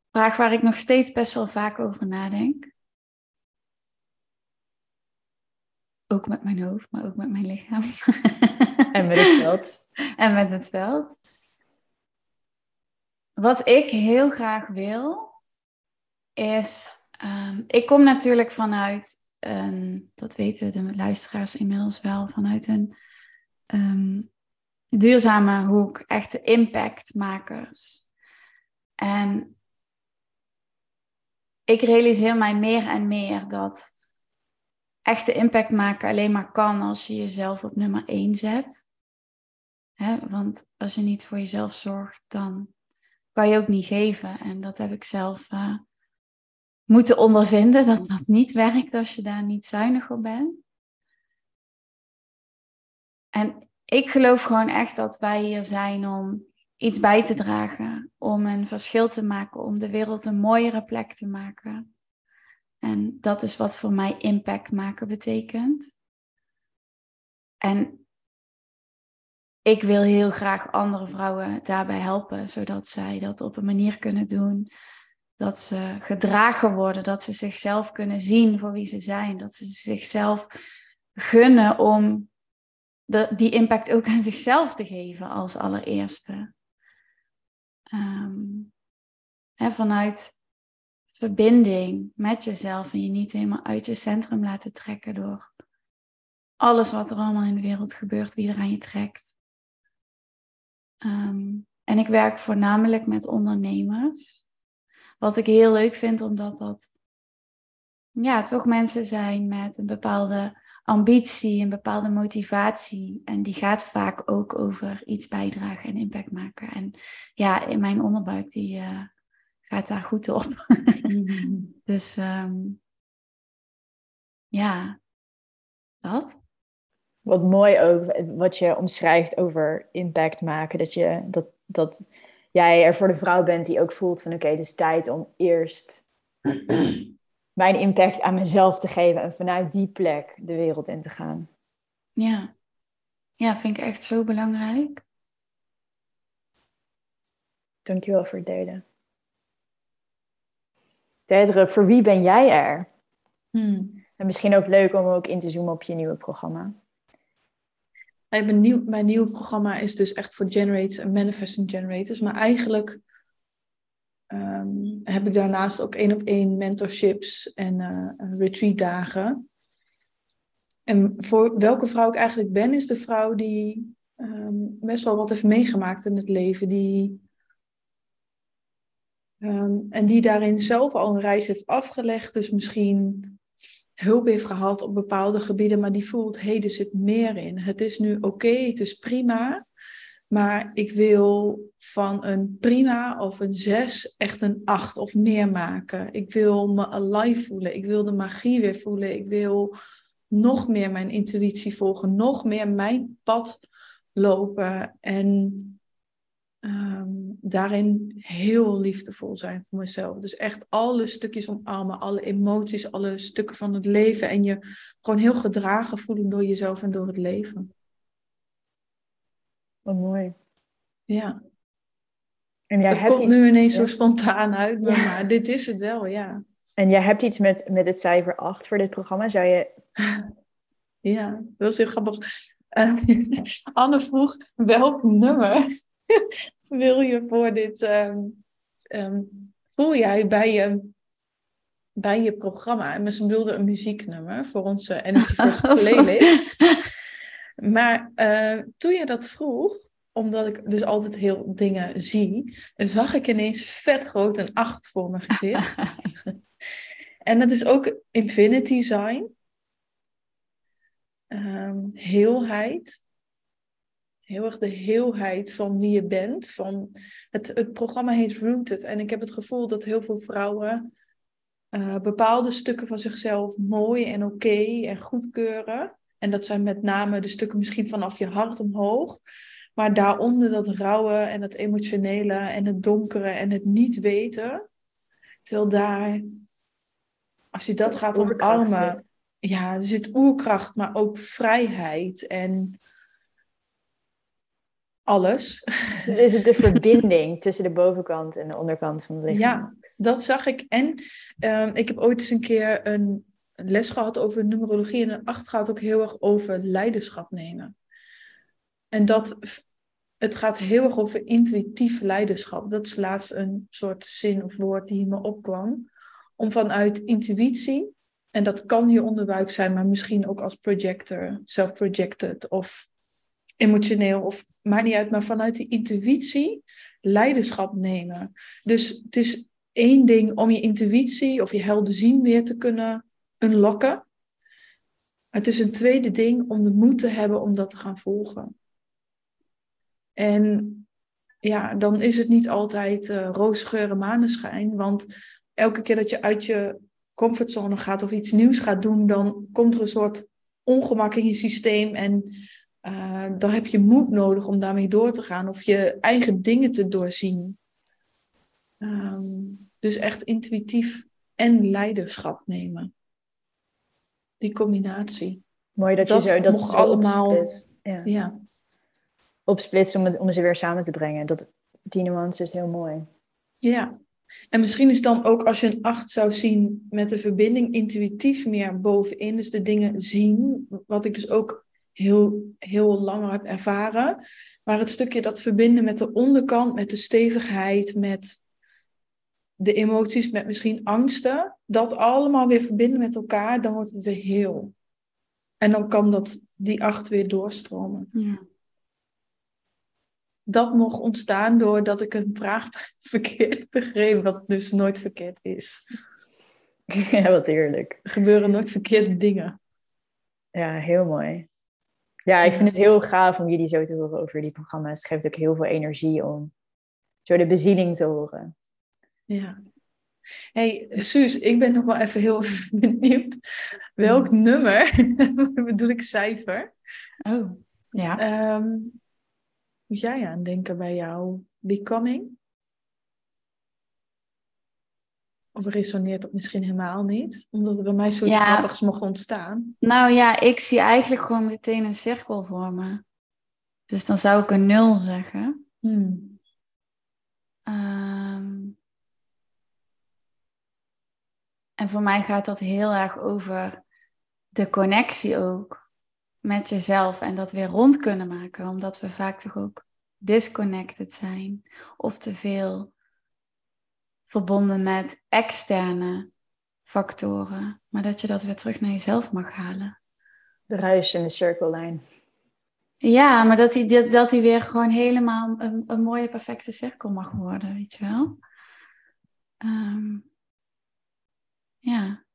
Vraag waar ik nog steeds best wel vaak over nadenk. Ook met mijn hoofd, maar ook met mijn lichaam. En met het veld. en met het veld. Wat ik heel graag wil, is. ehm, ik kom natuurlijk vanuit een. Dat weten de luisteraars inmiddels wel. Vanuit een ehm, duurzame hoek. Echte impactmakers. En ik realiseer mij meer en meer dat echte impact maken alleen maar kan als je jezelf op nummer 1 zet. Want als je niet voor jezelf zorgt, dan kan je ook niet geven. En dat heb ik zelf eh, moeten ondervinden, dat dat niet werkt als je daar niet zuinig op bent. En ik geloof gewoon echt dat wij hier zijn om iets bij te dragen, om een verschil te maken, om de wereld een mooiere plek te maken. En dat is wat voor mij impact maken betekent. En ik wil heel graag andere vrouwen daarbij helpen, zodat zij dat op een manier kunnen doen. Dat ze gedragen worden, dat ze zichzelf kunnen zien voor wie ze zijn. Dat ze zichzelf gunnen om die impact ook aan zichzelf te geven als allereerste. Hè, vanuit verbinding met jezelf en je niet helemaal uit je centrum laten trekken door alles wat er allemaal in de wereld gebeurt, wie er aan je trekt. Ehm, en ik werk voornamelijk met ondernemers. Wat ik heel leuk vind, omdat dat ja, toch mensen zijn met een bepaalde ambitie, een bepaalde motivatie. En die gaat vaak ook over iets bijdragen en impact maken. En ja, in mijn onderbuik, die uh, gaat daar goed op. dus um, ja, dat. Wat mooi ook, wat je omschrijft over impact maken. Dat, je, dat, dat jij er voor de vrouw bent die ook voelt van oké, okay, het is tijd om eerst mijn impact aan mezelf te geven. En vanuit die plek de wereld in te gaan. Ja, ja vind ik echt zo belangrijk. Dankjewel voor het delen. Tedre, voor wie ben jij er? Hmm. En misschien ook leuk om ook in te zoomen op je nieuwe programma. Mijn, nieuw, mijn nieuwe programma is dus echt voor generators en manifesting generators. Maar eigenlijk ehm, heb ik daarnaast ook één op één mentorships en uh, retreat dagen. En voor welke vrouw ik eigenlijk ben, is de vrouw die ehm, best wel wat heeft meegemaakt in het leven. Die, ehm, en die daarin zelf al een reis heeft afgelegd. Dus misschien hulp heeft gehad op bepaalde gebieden, maar die voelt, hé, hey, er zit meer in. Het is nu oké, het is prima. Maar ik wil van een prima of een zes echt een acht of meer maken. Ik wil me alive voelen. Ik wil de magie weer voelen. Ik wil nog meer mijn intuïtie volgen. Nog meer mijn pad lopen. En um, daarin heel liefdevol zijn voor mezelf. Dus echt alle stukjes omarmen, alle emoties, alle stukken van het leven. En je gewoon heel gedragen voelen door jezelf en door het leven. Wat mooi. Ja. En jij het komt nu ineens zo spontaan uit, maar, maar, dit is het wel, ja. En jij hebt iets met, met het cijfer 8 voor dit programma. Zou je... Ja, dat is heel grappig. Uh, Anne vroeg welk nummer wil je voor dit, um, um, voel jij bij je, bij je programma? En ze bedoelde een muzieknummer voor onze Energy First playlist. maar uh, toen je dat vroeg, omdat ik dus altijd heel dingen zie, zag ik ineens vet groot een 8 voor mijn gezicht. en dat is ook infinity zijn. Um, heelheid heel erg de heelheid van wie je bent. Van het, het programma heet Rooted. En ik heb het gevoel dat heel veel vrouwen uh, bepaalde stukken van zichzelf mooi en oké en goedkeuren. En dat zijn met name de stukken misschien vanaf je hart omhoog. Maar daaronder dat rauwe en het emotionele en het donkere en het niet weten. Terwijl daar, als je dat gaat omarmen, ja, er zit oerkracht, maar ook vrijheid en alles. Dus is het de verbinding tussen de bovenkant en de onderkant van het lichaam? Ja, dat zag ik. En um, ik heb ooit eens een keer een les gehad over numerologie. En een acht gaat ook heel erg over leiderschap nemen. En dat, het gaat heel erg over intuïtief leiderschap. Dat is laatst een soort zin of woord die me opkwam. Om vanuit intuïtie, en dat kan je onderbuik zijn, maar misschien ook als projector, self-projected of emotioneel of maakt niet uit, maar vanuit die intuïtie leiderschap nemen. Dus het is één ding om je intuïtie of je helder zien weer te kunnen unlocken. Het is een tweede ding om de moed te hebben om dat te gaan volgen. En ja, dan is het niet altijd uh, maneschijn. Want elke keer dat je uit je comfortzone gaat of iets nieuws gaat doen, dan komt er een soort ongemak in je systeem. En uh, dan heb je moed nodig om daarmee door te gaan of je eigen dingen te doorzien. Um, dus echt intuïtief en leiderschap nemen. Die combinatie. Mooi dat, je zo dat allemaal opsplitst. Ja. ja. Opsplitst om, het, om ze weer samen te brengen. Dat, die nuance is heel mooi. Ja. En misschien is dan ook als je een acht zou zien met de verbinding intuïtief meer bovenin. Dus de dingen zien. Wat ik dus ook heel, heel lang heb ervaren. Maar het stukje dat verbinden met de onderkant, met de stevigheid, met de emoties, met misschien angsten, dat allemaal weer verbinden met elkaar, dan wordt het weer heel. En dan kan dat, die acht weer doorstromen. Ja. Dat mocht ontstaan doordat ik een vraag verkeerd begreep, wat dus nooit verkeerd is. Ja, wat heerlijk. Er gebeuren nooit verkeerde dingen. Ja, heel mooi. Ja, ik vind het heel gaaf om jullie zo te horen over die programma's. Het geeft ook heel veel energie om zo de bezieling te horen. Ja. hey, Suus, ik ben nog wel even heel benieuwd. Welk nummer, bedoel ik cijfer? Oh, ja. Um, moet jij aan denken bij jouw becoming? Of resoneert dat misschien helemaal niet? Omdat er bij mij zoiets ja. grappigs mocht ontstaan. Nou ja, ik zie eigenlijk gewoon meteen een cirkel vormen. Dus dan zou ik een nul zeggen. Hmm. Um, en voor mij gaat dat heel erg over de connectie ook met jezelf en dat weer rond kunnen maken, omdat we vaak toch ook disconnected zijn of te veel verbonden met externe factoren, maar dat je dat weer terug naar jezelf mag halen. De ruis in de cirkellijn. Ja, maar dat hij, dat, hij weer gewoon helemaal een, een mooie, perfecte cirkel mag worden, weet je wel. Ehm, ja.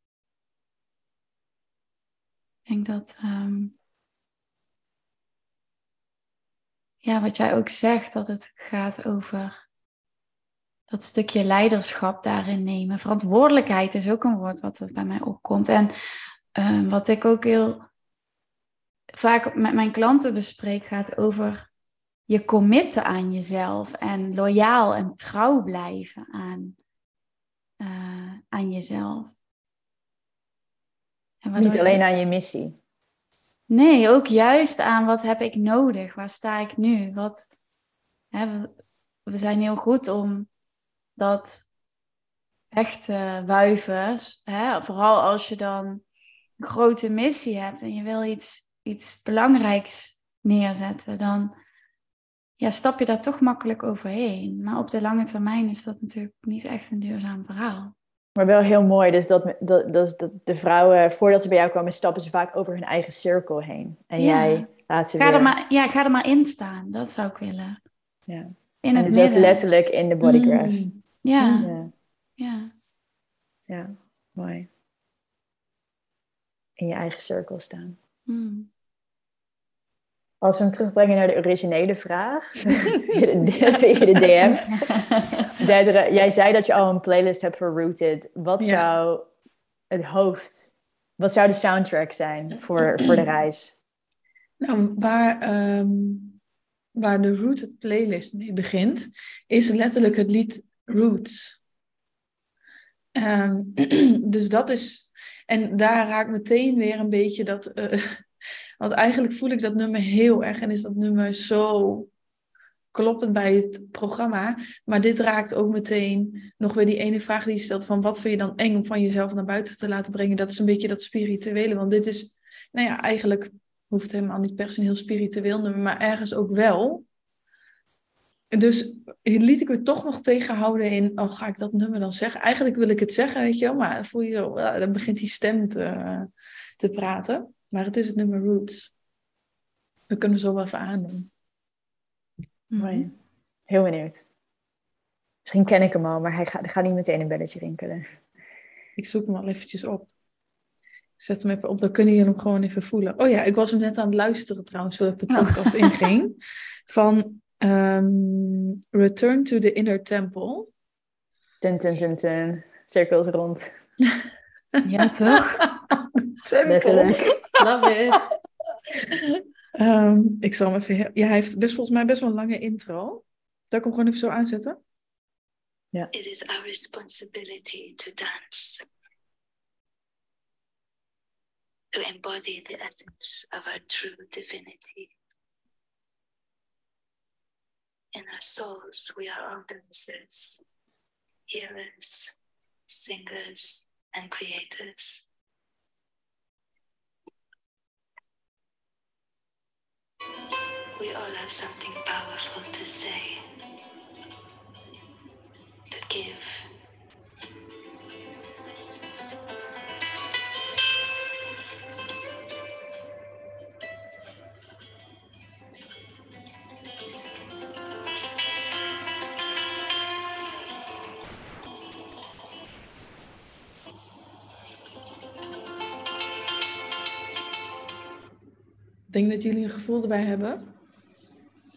Ik denk dat, ehm, ja, wat jij ook zegt, dat het gaat over dat stukje leiderschap daarin nemen. Verantwoordelijkheid is ook een woord wat er bij mij opkomt. En ehm, wat ik ook heel vaak met mijn klanten bespreek, gaat over je committen aan jezelf en loyaal en trouw blijven aan, uh, aan jezelf. En Niet alleen aan je missie. Nee, ook juist aan wat heb ik nodig? Waar sta ik nu? Wat, hè, we, zijn heel goed om dat echt te wuiven. Hè? Vooral als je dan een grote missie hebt en je wil iets, iets belangrijks neerzetten, dan ja, stap je daar toch makkelijk overheen. Maar op de lange termijn is dat natuurlijk niet echt een duurzaam verhaal. Maar wel heel mooi, dus dat, dat, dat, dat de vrouwen, voordat ze bij jou komen, stappen ze vaak over hun eigen cirkel heen. En jij laat ze ga weer... Er maar, ja, ga er maar in staan, dat zou ik willen. Ja. In en het dus midden. ook letterlijk in de bodygraph. Mm. Ja. ja. ja. Ja, mooi. In je eigen cirkel staan. Mm. Als we hem terugbrengen naar de originele vraag, via de, DM. Jij zei dat je al een playlist hebt voor Rooted. Wat zou het hoofd, wat zou de soundtrack zijn voor, voor de reis? Nou, waar, ehm, waar de Rooted playlist mee begint, is letterlijk het lied Roots. Um, dus dat is, en daar raakt meteen weer een beetje dat, uh, want eigenlijk voel ik dat nummer heel erg en is dat nummer zo kloppend bij het programma. Maar dit raakt ook meteen nog weer die ene vraag die je stelt van wat vind je dan eng om van jezelf naar buiten te laten brengen. Dat is een beetje dat spirituele, want dit is, nou ja, eigenlijk hoeft helemaal niet per se een heel spiritueel nummer, maar ergens ook wel. Dus liet ik me toch nog tegenhouden in, oh ga ik dat nummer dan zeggen? Eigenlijk wil ik het zeggen, weet je wel, maar voel je zo, dan begint die stem te, te praten. Maar het is het nummer Roots. We kunnen zo wel even aandoen. Mooi. Heel benieuwd. Misschien ken ik hem al, maar hij gaat, gaat niet meteen een belletje rinkelen. Ik zoek hem al eventjes op. Ik zet hem even op, dan kunnen jullie hem gewoon even voelen. Oh ja, ik was hem net aan het luisteren trouwens, voordat ik de podcast oh. inging. Van um, Return to the Inner Temple. Ten, ten, ten, ten. Cirkels rond. ja, toch? Letterlijk. Love it. Um, ik zal hem even... Ja, hij heeft best, volgens mij best wel een lange intro. Zal ik hem gewoon even zo aanzetten? Ja. It is our responsibility to dance. To embody the essence of our true divinity. In our souls, we are all dancers, healers, singers, and creators. We all have something powerful to say, to give. Denk dat jullie een gevoel erbij hebben.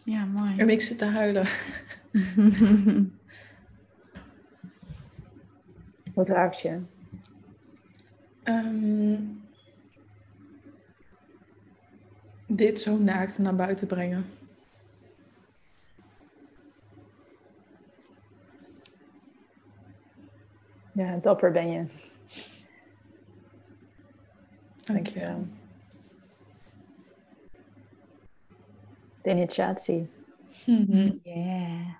Ja, mooi. En ik zit te huilen. Wat raakt je? Um, dit zo naakt naar buiten brengen. Ja, dapper ben je. Dankjewel. De initiatie. Mm-hmm. Yeah.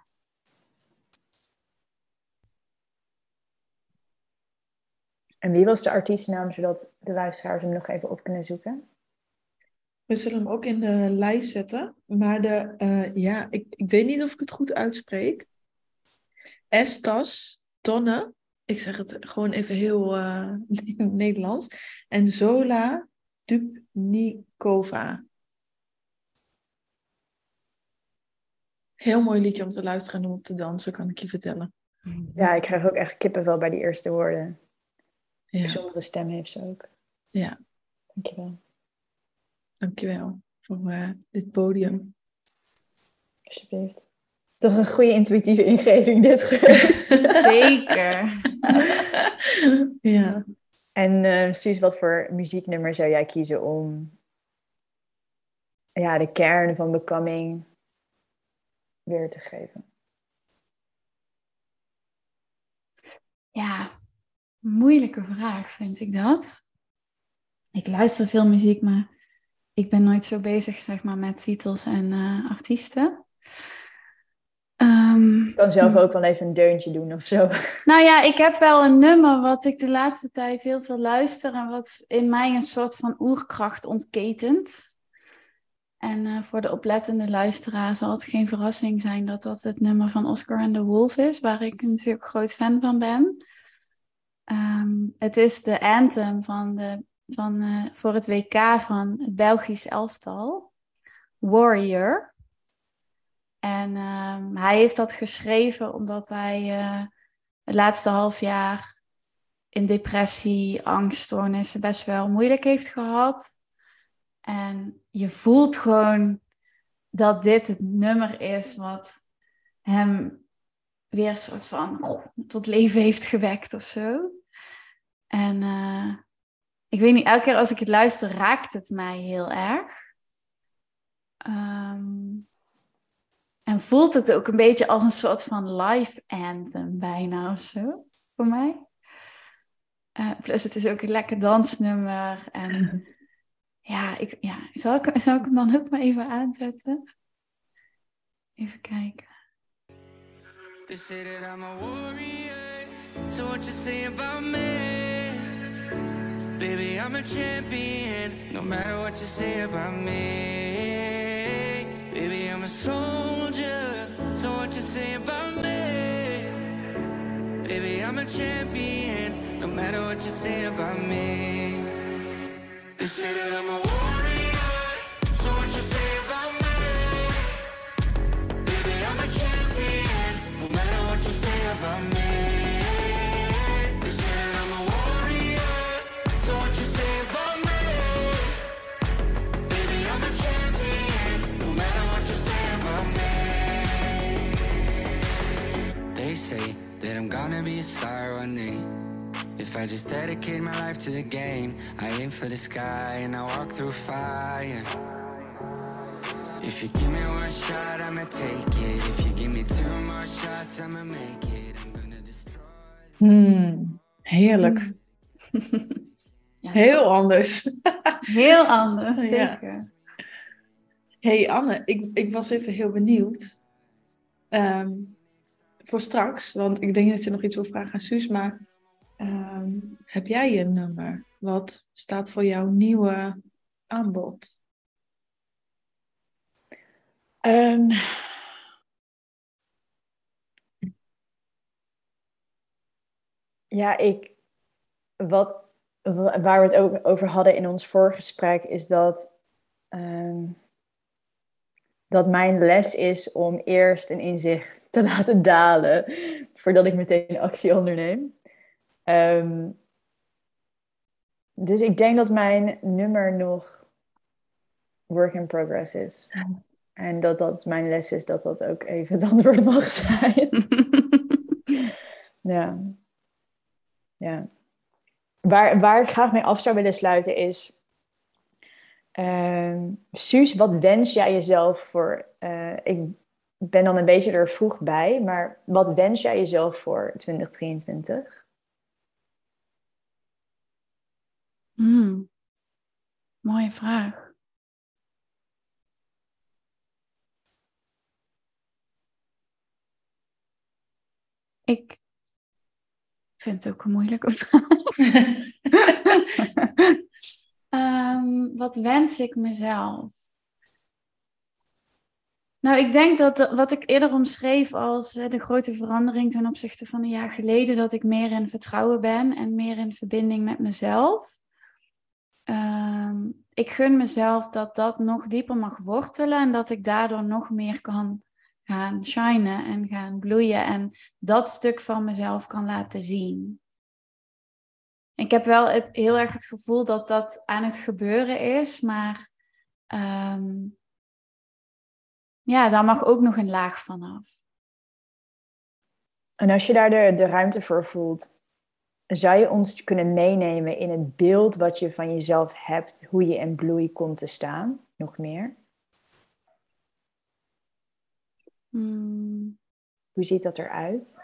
En wie was de artiestennaam, zodat de luisteraars hem nog even op kunnen zoeken? We zullen hem ook in de lijst zetten. Maar de, uh, ja, ik, ik weet niet of ik het goed uitspreek. Estas Tonne. Ik zeg het gewoon even heel eh, Nederlands. En Zola Dubnikova. Heel mooi liedje om te luisteren en om te dansen, kan ik je vertellen. Ja, ik krijg ook echt kippenvel bij die eerste woorden. Ja, Bijzondere stem heeft ze ook. ja Dankjewel. dankjewel voor eh, dit podium. Alsjeblieft. Toch een goede intuïtieve ingeving dit geweest. Zeker. ja. En eh Suus, wat voor muzieknummer zou jij kiezen om ja, de kern van Becoming weer te geven? Ja, moeilijke vraag vind ik dat. Ik luister veel muziek, maar ik ben nooit zo bezig zeg maar, met titels en eh, artiesten. Ehm, Ik kan zelf ook wel even een deuntje doen of zo. Nou ja, ik heb wel een nummer wat ik de laatste tijd heel veel luister en wat in mij een soort van oerkracht ontketent. En eh, voor de oplettende luisteraar zal het geen verrassing zijn dat dat het nummer van Oscar and the Wolf is, waar ik natuurlijk groot fan van ben. Ehm, het is de anthem van de, van, eh, voor het WK van het Belgisch elftal, Warrior. En ehm, hij heeft dat geschreven omdat hij eh, het laatste half jaar in depressie, angststoornissen best wel moeilijk heeft gehad. En je voelt gewoon dat dit het nummer is wat hem weer een soort van tot leven heeft gewekt of zo. En eh, ik weet niet, elke keer als ik het luister raakt het mij heel erg. Ehm, en voelt het ook een beetje als een soort van live anthem bijna of zo, voor mij. Eh, plus het is ook een lekker dansnummer. En ja, ik, ja zal, ik, zal ik hem dan ook maar even aanzetten? Even kijken. They say that I'm a warrior. So what you say about me? Baby, I'm a champion. No matter what you say about me. Baby, I'm a soldier. So what you say about me? Baby, I'm a champion. No matter what you say about me. They say that I'm a I just dedicate my life to the game, I aim for the sky and I walk through fire. If you give me one shot, I'ma take it. If you give me two more shots, I'ma make it. I'm gonna destroy. Hmm, heerlijk. Ja, Heel anders. heel anders, Ja. zeker. hey Anne, ik, ik was even heel benieuwd. Ehm, voor straks, want ik denk dat je nog iets wil vragen aan Suus, maar ehm, heb jij een nummer? Wat staat voor jouw nieuwe aanbod? Ehm, ja, ik, wat, wa- waar we het ook over hadden in ons voorgesprek, is dat, ehm, dat mijn les is om eerst een inzicht te laten dalen voordat ik meteen actie onderneem. Ehm, dus ik denk dat mijn nummer nog work in progress is. En dat dat mijn les is, dat dat ook even het antwoord mag zijn. ja. Ja. Waar, waar ik graag mee af zou willen sluiten is... ehm, Suus, wat wens jij jezelf voor... eh, ik ben dan een beetje er vroeg bij, maar wat wens jij jezelf voor 2023? Hmm. Mooie vraag. Ik vind het ook een moeilijke vraag. Ehm, wat wens ik mezelf? Nou, ik denk dat wat ik eerder omschreef als de grote verandering ten opzichte van een jaar geleden, dat ik meer in vertrouwen ben en meer in verbinding met mezelf. Ehm, ik gun mezelf dat dat nog dieper mag wortelen en dat ik daardoor nog meer kan gaan shinen en gaan bloeien en dat stuk van mezelf kan laten zien. Ik heb wel het, heel erg het gevoel dat dat aan het gebeuren is, maar ehm, ja, daar mag ook nog een laag vanaf. En als je daar de, de ruimte voor voelt, zou je ons kunnen meenemen in het beeld wat je van jezelf hebt, hoe je in bloei komt te staan? Nog meer? Hmm, Hoe ziet dat eruit?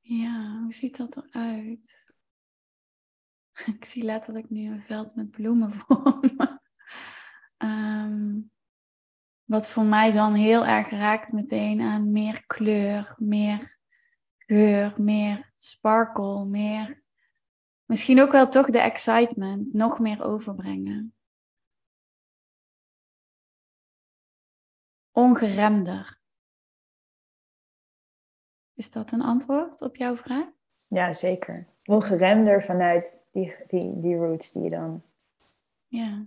ja, hoe ziet dat eruit? Ik zie letterlijk nu een veld met bloemen voor me. Ehm, wat voor mij dan heel erg raakt meteen aan meer kleur, meer geur, meer sparkle, meer. Misschien ook wel toch de excitement, nog meer overbrengen. Ongeremder. Is dat een antwoord op jouw vraag? Ja, zeker. Ongeremder vanuit die, die, die roots die je dan... Ja.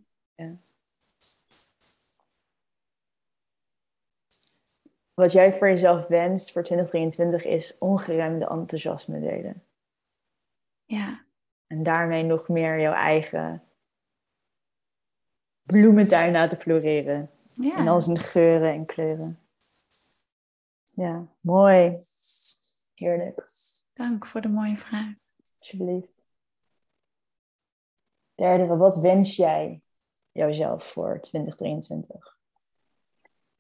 Wat jij voor jezelf wenst voor 2023 is ongeremde enthousiasme delen. Ja. En daarmee nog meer jouw eigen bloementuin laten floreren. ja. En al zijn geuren en kleuren. Ja, mooi. Heerlijk, Dank voor de mooie vraag. alsjeblieft. Derde, wat wens jij jouzelf voor 2023?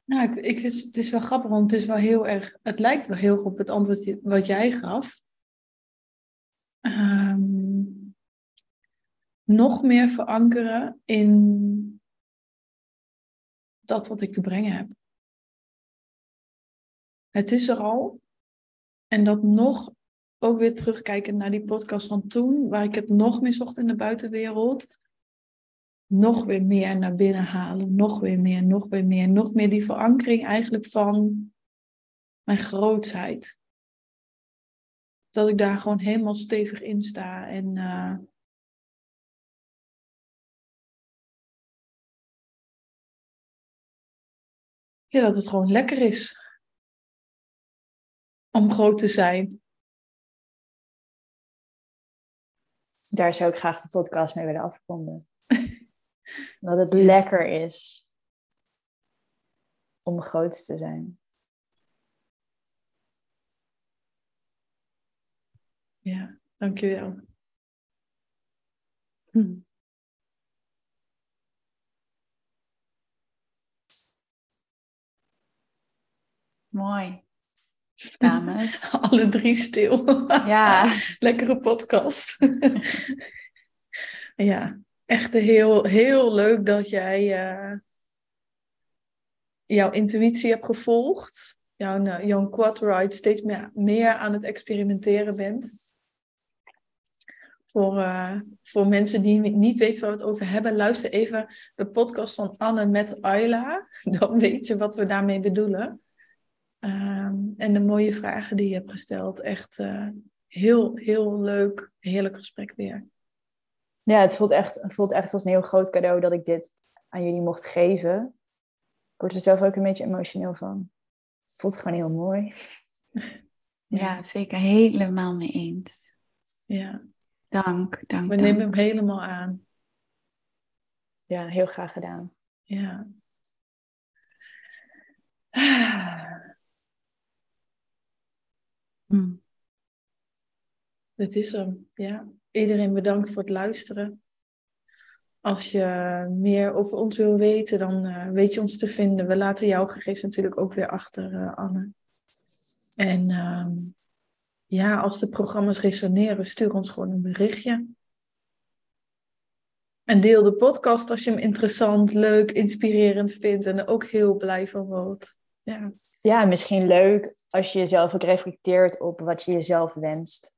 Nou, ik, het is wel grappig, want het is wel heel erg, het lijkt wel heel erg op het antwoord wat jij gaf. Ehm, nog meer verankeren in dat wat ik te brengen heb. Het is er al. En dat nog ook weer terugkijken naar die podcast van toen, waar ik het nog meer zocht in de buitenwereld nog weer meer naar binnen halen, nog weer meer, nog weer meer, nog meer die verankering eigenlijk van mijn grootsheid. Dat ik daar gewoon helemaal stevig in sta en eh, ja, dat het gewoon lekker is om groot te zijn. Daar zou ik graag de podcast mee willen afronden. Dat het lekker is om groot te zijn. Ja, dankjewel. Hm. Mooi. Dames. Alle drie stil. Ja. Lekkere podcast. ja, echt heel, heel leuk dat jij eh, jouw intuïtie hebt gevolgd. Jouw, uh, jouw ride steeds meer, meer aan het experimenteren bent. Voor, uh, voor mensen die niet weten waar we het over hebben, luister even de podcast van Anne met Ayla. Dan weet je wat we daarmee bedoelen. Um, en de mooie vragen die je hebt gesteld. Echt heel, heel leuk. Heerlijk gesprek weer. Ja, het voelt, echt, het voelt echt als een heel groot cadeau dat ik dit aan jullie mocht geven. Ik word er zelf ook een beetje emotioneel van. Het voelt gewoon heel mooi. Ja, zeker helemaal mee eens. Ja. Dank, dank. We dank. nemen hem helemaal aan. Ja, heel graag gedaan. Ja. Hm. Is hem, ja. Iedereen bedankt voor het luisteren. Als je meer over ons wil weten, dan uh, weet je ons te vinden. We laten jouw gegevens natuurlijk ook weer achter, uh, Anne. En uh, ja, als de programma's resoneren, stuur ons gewoon een berichtje. En deel de podcast als je hem interessant, leuk, inspirerend vindt en er ook heel blij van wordt. Ja. ja, misschien leuk als je jezelf ook reflecteert op wat je jezelf wenst.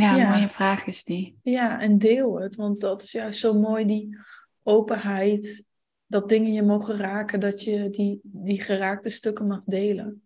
Ja, ja, mooie vraag is die. Ja, en deel het, want dat is juist zo mooi, die openheid dat dingen je mogen raken, dat je die, die geraakte stukken mag delen.